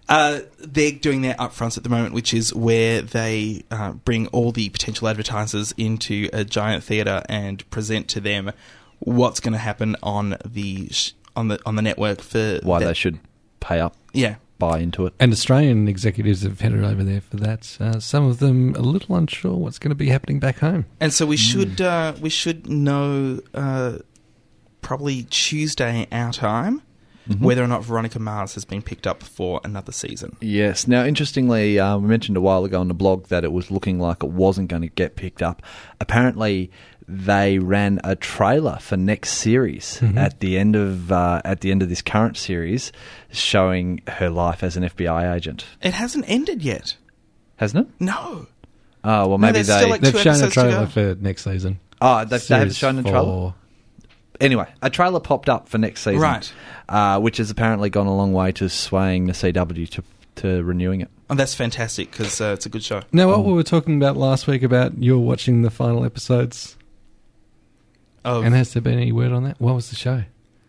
Uh, they're doing their upfronts at the moment, which is where they uh, bring all the potential advertisers into a giant theater and present to them what's going to happen on the sh- on the on the network for Why that- they should pay up, yeah. buy into it. And Australian executives have headed over there for that. Uh, some of them a little unsure what's going to be happening back home. And so we should uh, we should know uh, probably Tuesday our time whether or not Veronica Mars has been picked up for another season. Yes. Now, interestingly, uh, we mentioned a while ago on the blog that it was looking like it wasn't going to get picked up. Apparently, they ran a trailer for next series at the end of uh, at the end of this current series, showing her life as an FBI agent. It hasn't ended yet. Hasn't it? No. Oh well, maybe there's they like they've shown a trailer for next season. oh, they, they have Series shown a trailer. four. Anyway, a trailer popped up for next season, Right. Uh, which has apparently gone a long way to swaying the CW to to renewing it. Oh, that's fantastic because uh, it's a good show. Now, what we were talking about last week about you're watching the final episodes, Oh, and has there been any word on that? What was the show?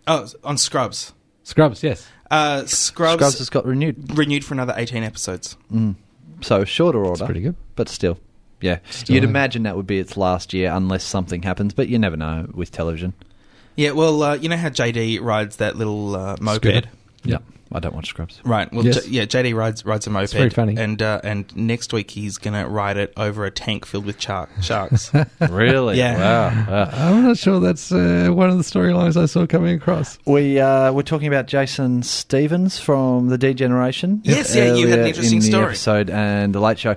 oh on Scrubs. Scrubs, yes. Uh, Scrubs, Scrubs has got renewed, renewed for another 18 episodes. so shorter order. It's pretty good. but still, yeah. Still You'd in. imagine that would be its last year unless something happens, but you never know with television. Yeah, well, uh, you know how JD rides that little uh, moped? Scooter. Yeah, I don't watch Scrubs. Right. Well, Yes. J- yeah, JD rides rides a moped. very funny. And uh, and next week he's gonna ride it over a tank filled with char- sharks. really? Yeah. Wow. wow. I'm not sure that's uh, one of the storylines I saw coming across. We uh, we're talking about Jason Stephens from the D-Generation. Yes, yeah, you had an earlier interesting in the story. episode and the Late Show.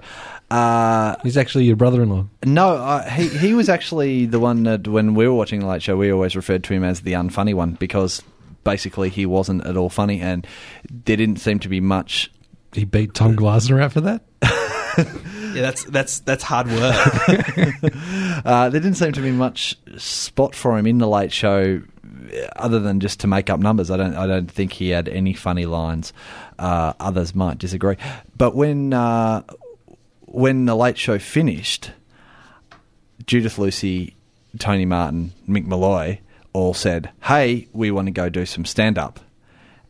Uh, He's actually your brother-in-law. no, uh, he he was actually the one that when we were watching the Late Show, we always referred to him as the unfunny one because basically he wasn't at all funny, and there didn't seem to be much. He beat Tom Gleisner after that. yeah, that's that's that's hard work. Uh, there didn't seem to be much spot for him in the Late Show, uh, other than just to make up numbers. I don't. I don't think he had any funny lines. Uh, others might disagree, but when uh, when the Late Show finished, Judith Lucy, Tony Martin, Mick Molloy all said, "Hey, we want to go do some stand up."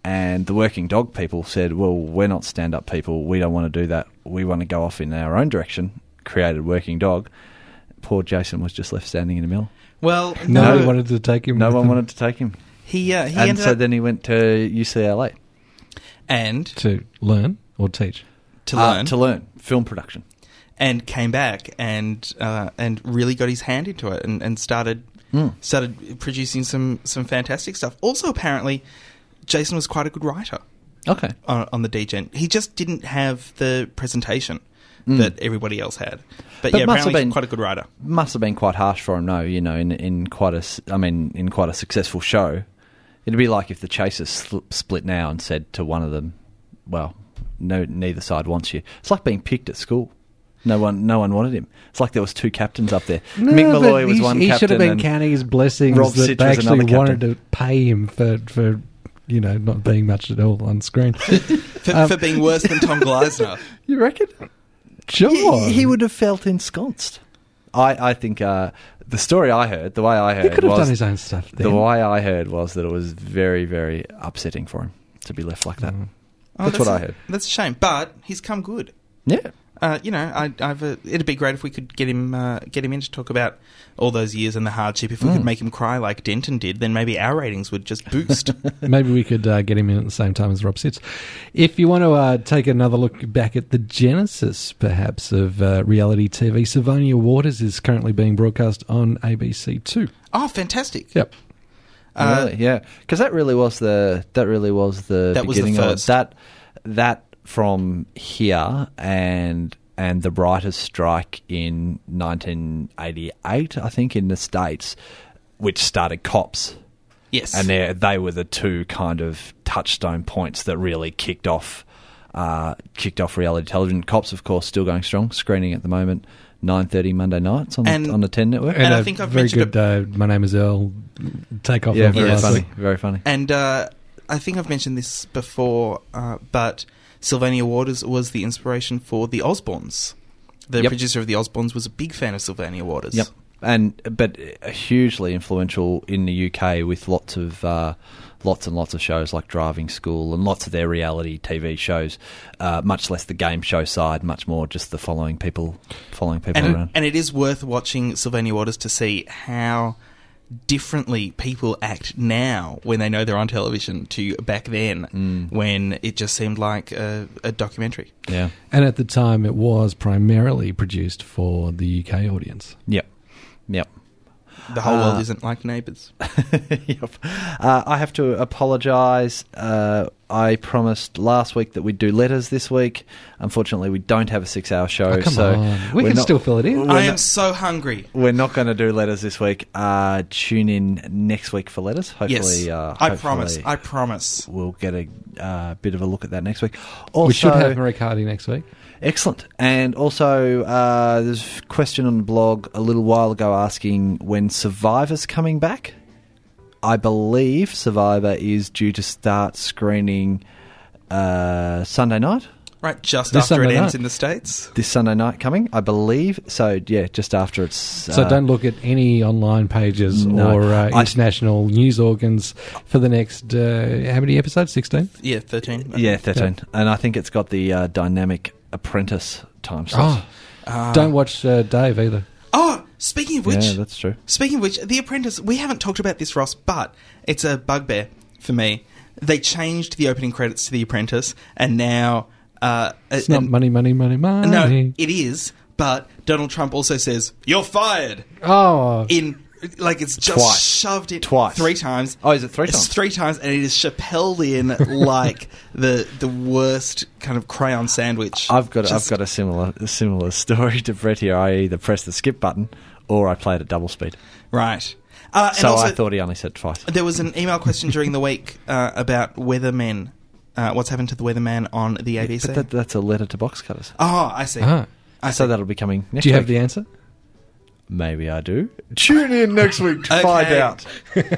And the working dog people said, "Well, we're not stand up people. We don't want to do that. We want to go off in our own direction." Created working dog. Poor Jason was just left standing in the middle. well, No, no, one wanted to take him. No one them wanted to take him, he uh, he and ended so up then he went to UCLA and to learn or teach. to Uh, learn to learn film production. and came back and uh, and really got his hand into it and, and started Hmm. started producing some some fantastic stuff. Also, apparently, Jason was quite a good writer Okay, on, on the DGen. He just didn't have the presentation Hmm. that everybody else had. But, But yeah, must have apparently been- quite a good writer. must have been quite harsh for him, though. You know, in in quite a, I mean, in quite a successful show, it'd be like if the Chasers sl- split now and said to one of them, "Well, no, neither side wants you." It's like being picked at school. No one, no one wanted him. It's like there was two captains up there. Mick No, Molloy but was he, one he captain. should have been counting his blessings Rob that Sitch they actually wanted to pay him for, for you know not being much at all on screen. For, Um, for being worse than Tom Gleisner. You reckon? sure, He, he would have felt ensconced. I, I think uh, the story I heard, the way I heard, He could have was done his own stuff. Then. the way I heard was that it was very, very upsetting for him to be left like that. Oh, That's what a- I heard. That's a shame, but he's come good. Yeah, Uh, you know, I, I've, uh, it'd be great if we could get him uh, get him in to talk about all those years and the hardship. If we Mm. could make him cry like Denton did, then maybe our ratings would just boost. Maybe we could uh, get him in at the same time as Rob Sitch. If you want to uh, take another look back at the genesis, perhaps, of uh, reality TV, Sylvania Waters is currently being broadcast on ABC Two. oh, fantastic! Yep. Uh, really, yeah, because that really was the that really was the That was the beginning of first. it. That that from here and and the writers' strike in 1988, I think, in the states, which started Cops. Yes, and they they were the two kind of touchstone points that really kicked off uh, kicked off reality television. Cops, of course, still going strong, screening at the moment, nine thirty Monday nights on And- the, on the Ten Network. And I a think I've very mentioned good. Uh, My name is Earl. Take off. yeah, very Yes. funny, week. very funny. and uh, I think I've mentioned this before, uh, but Sylvania Waters was the inspiration for the Osbournes. The Yep. producer of the Osbournes was a big fan of Sylvania Waters. Yep. And but hugely influential in the UK with lots of uh, lots and lots of shows like Driving School and lots of their reality TV shows. Uh, much less the game show side, much more just the following people, following people And, around. and it is worth watching Sylvania Waters to see how differently people act now when they know they're on television to back then Mm. when it just seemed like a, a documentary. yeah. And at the time, it was primarily produced for the UK audience. Yep. Yep. The whole Uh, world isn't like neighbours. yep. Uh, I have to apologise. Uh, I promised last week that we'd do letters this week. Unfortunately, we don't have a six-hour show, Oh, come so on. We can not- still fill it in. I am not- so hungry. We're not going to do letters this week. Uh, tune in next week for letters. Hopefully, yes, uh, I promise. I promise. we'll get a uh, bit of a look at that next week. Also, we should have Marieke Hardy next week. excellent. And also, uh, there's a question on the blog a little while ago asking when Survivor's coming back. I believe Survivor is due to start screening uh, Sunday night. Right, just This after Sunday it ends night. in the States. This Sunday night coming, I believe. So yeah, just after it's. So uh, don't look at any online pages No. or uh, I- international news organs for the next, uh, how many episodes? 16? Yeah, 13. Yeah, thirteen, and I think it's got the uh, dynamic apprentice time slot. Oh, don't watch uh, Dave either. Oh, speaking of which, yeah, that's true. Speaking of which, The Apprentice, we haven't talked about this, Ross, but it's a bugbear for me. They changed the opening credits to The Apprentice, and now. Uh, It's uh, not and- money, money, money, money. No, it is, but Donald Trump also says, You're fired! oh, In. Like it's just Twice. shoved in Twice. three times. Oh, is it three it's times? three times, and it is Chappelled in like the the worst kind of crayon sandwich. I've got Just- I've got a similar a similar story to Brett here. I either press the skip button or I play it at double speed. right. Uh, So also, I thought he only said twice. There was an email question during the week uh, about weathermen. Uh, what's happened to the weatherman on the ABC? But that, that's a letter to box cutters. oh, I see. Ah. I So see. that'll be coming next do you week. have the answer? Maybe I do. Tune in next week to Okay. find out.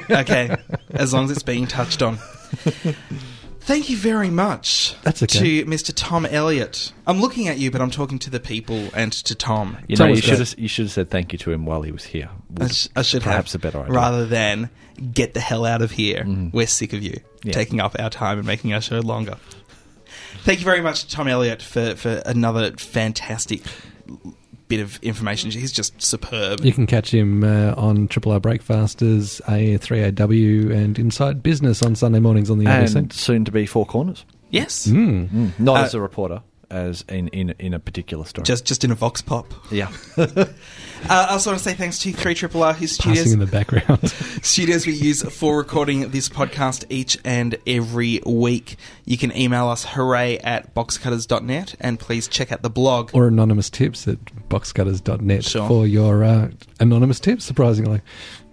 okay, as long as it's being touched on. Thank you very much That's okay. to Mr. Tom Elliott. I'm looking at you, but I'm talking to the people and to Tom. You Tell know, you should have you should have said thank you to him while he was here. I, sh- I should perhaps have, a better idea. rather than get the hell out of here. Mm-hmm. We're sick of you Yeah. taking up our time and making our show longer. Thank you very much, Tom Elliott, for, for another fantastic bit of information. He's just superb. You can catch him uh, on Triple R Breakfasters, A3AW, and Inside Business on Sunday mornings on the ABC. and soon to be four corners. Yes, Mm. Not Uh, as a reporter, as in in, in a particular story. just just in a vox pop. yeah. Uh, I also want to say thanks to Three Triple R, whose Passing studios in the background. studios we use for recording this podcast each and every week. You can email us hooray at boxcutters.net and please check out the blog. or anonymous tips at boxcutters.net Sure. for your uh, anonymous tips, surprisingly.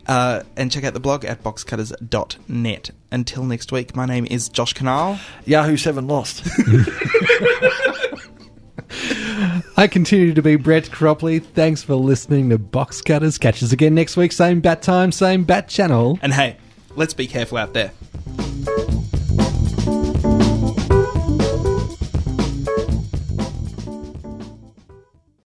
Uh, and check out the blog at boxcutters.net. Until next week, my name is Josh Kinal. Yahoo Seven lost. I continue to be Brett Cropley. Thanks for listening to Box Cutters. Catch us again next week, same bat time, same bat channel. And hey, let's be careful out there.